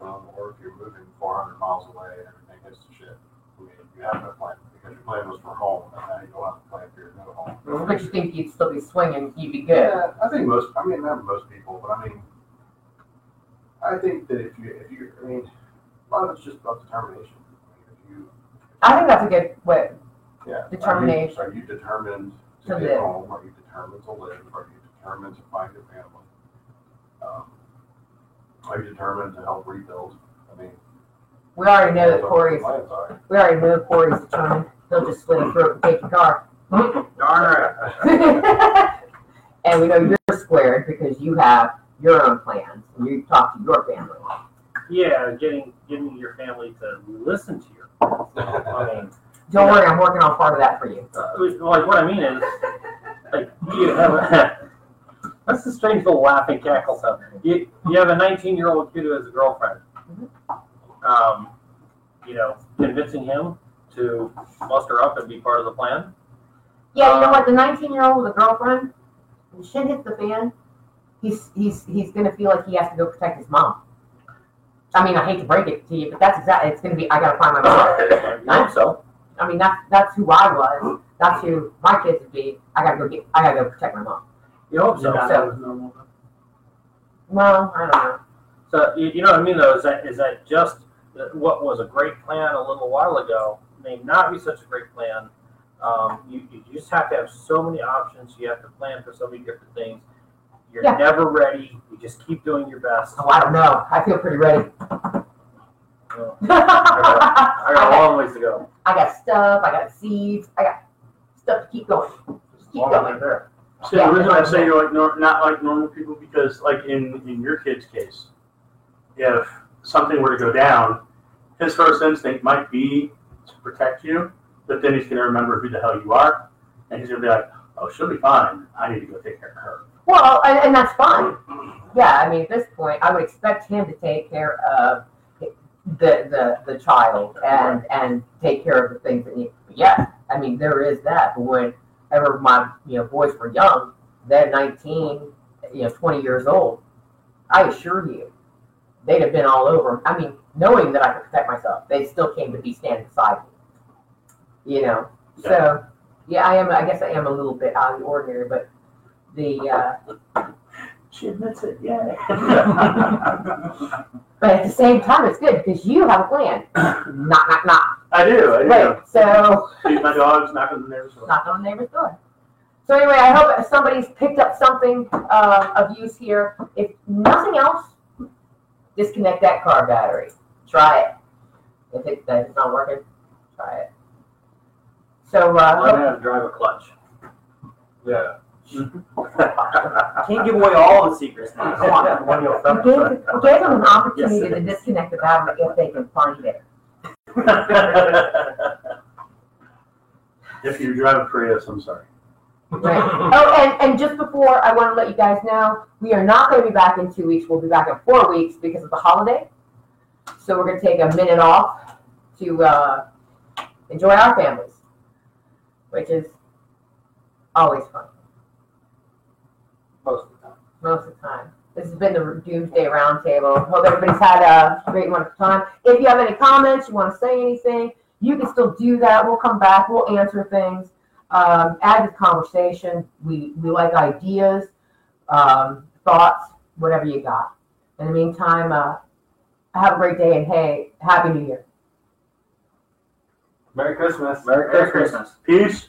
Um, or if you're moving four hundred miles away and everything goes to shit. I mean, you have no plan, because your plan was for home, and now you go out and plan for your new home. But you think you'd still be swinging? You'd be good. Yeah, I think most, I mean, not most people, but I mean, I think that if you, if you, I mean, a lot of it's just about determination. I mean, you, I think that's a good way. yeah. are you- Determination. Are you determined To to live. home? Are you determined to live? Are you determined to find your family? Um, Are you determined to help rebuild? I mean. We already know that that's what Corey's. the Plans are. We already know Corey's determined. He'll just slit his throat and take your car. Darn right. and we know you're squared because you have your own plans and you talk to your family. Yeah, getting getting your family to listen to your. I mean, Don't worry, I'm working on part of that for you. uh, like what I mean is, like you have a. That's the strange little laughing cackle sound. You you have a 19 year old kid who has a girlfriend. Um, you know, convincing him to muster up and be part of the plan. Yeah, you know what? The 19 year old with a girlfriend, when shit hits the fan, he's he's he's gonna feel like he has to go protect his mom. I mean, I hate to break it to you, but that's exactly. It's gonna be. I gotta find my mom. I hope so. I mean, that's that's who I was. That's who my kids would be. I gotta go get. I gotta go protect my mom. You hope so. Yeah, that was normal. Well, I don't know. So you, you know what I mean, though, is that is that just what was a great plan a little while ago may not be such a great plan. Um, you, you just have to have so many options. You have to plan for so many different things. You're Yeah. never ready. You just keep doing your best. Oh, I don't know. I feel pretty ready. Well, I I got a long ways to go. I got stuff. I got seeds. I got stuff to keep going. as Keep long going. they're there. So the reason I say you're like nor- not like normal people because like in in your kid's case, if something were to go down, his first instinct might be to protect you, but then he's gonna remember who the hell you are, and he's gonna be like, "Oh, she'll be fine. I need to go take care of her." Well, and, and that's fine. Mm-hmm. Yeah, I mean, at this point, I would expect him to take care of the the, the child and and take care of the things that need. Yeah, I mean, there is that. But whenever my you know boys were young, they're 19, you know, 20 years old. I assure you, they'd have been all over. I mean, knowing that I could protect myself, they still came to be standing beside me. You know, so yeah, I am. I guess I am a little bit out of the ordinary, but the. Uh, She admits it. Yeah. But at the same time, it's good because you have a plan. knock, knock, knock. I do. I do. Right. So, Feed my dogs, knock on the neighbor's door. knock on the neighbor's door. So anyway, I hope somebody's picked up something uh, of use here. If nothing else, disconnect that car battery. Try it. If it, if it's not working, try it. So, Learn uh, how to drive a clutch. Yeah. Can't give away all the secrets now. come on. You'll We affect, gave, right? gave them an opportunity Yes, to disconnect the battery if they can find it. If you drive a Prius, I'm sorry. Right. Oh, and, and just before, I want to let you guys know, we are not going to be back in two weeks. We'll be back in four weeks because of the holiday. So we're gonna take a minute off to, uh, enjoy our families, which is always fun, Most of the time. most of the time. This has been the Doomsday Roundtable. Hope everybody's had a great wonderful time. If you have any comments, you wanna say anything, you can still do that. We'll come back, we'll answer things. Um, add to the conversation. We, we like ideas, um, thoughts, whatever you got. In the meantime, uh, have a great day and hey, Happy New Year. Merry Christmas. Merry Christmas. Peace.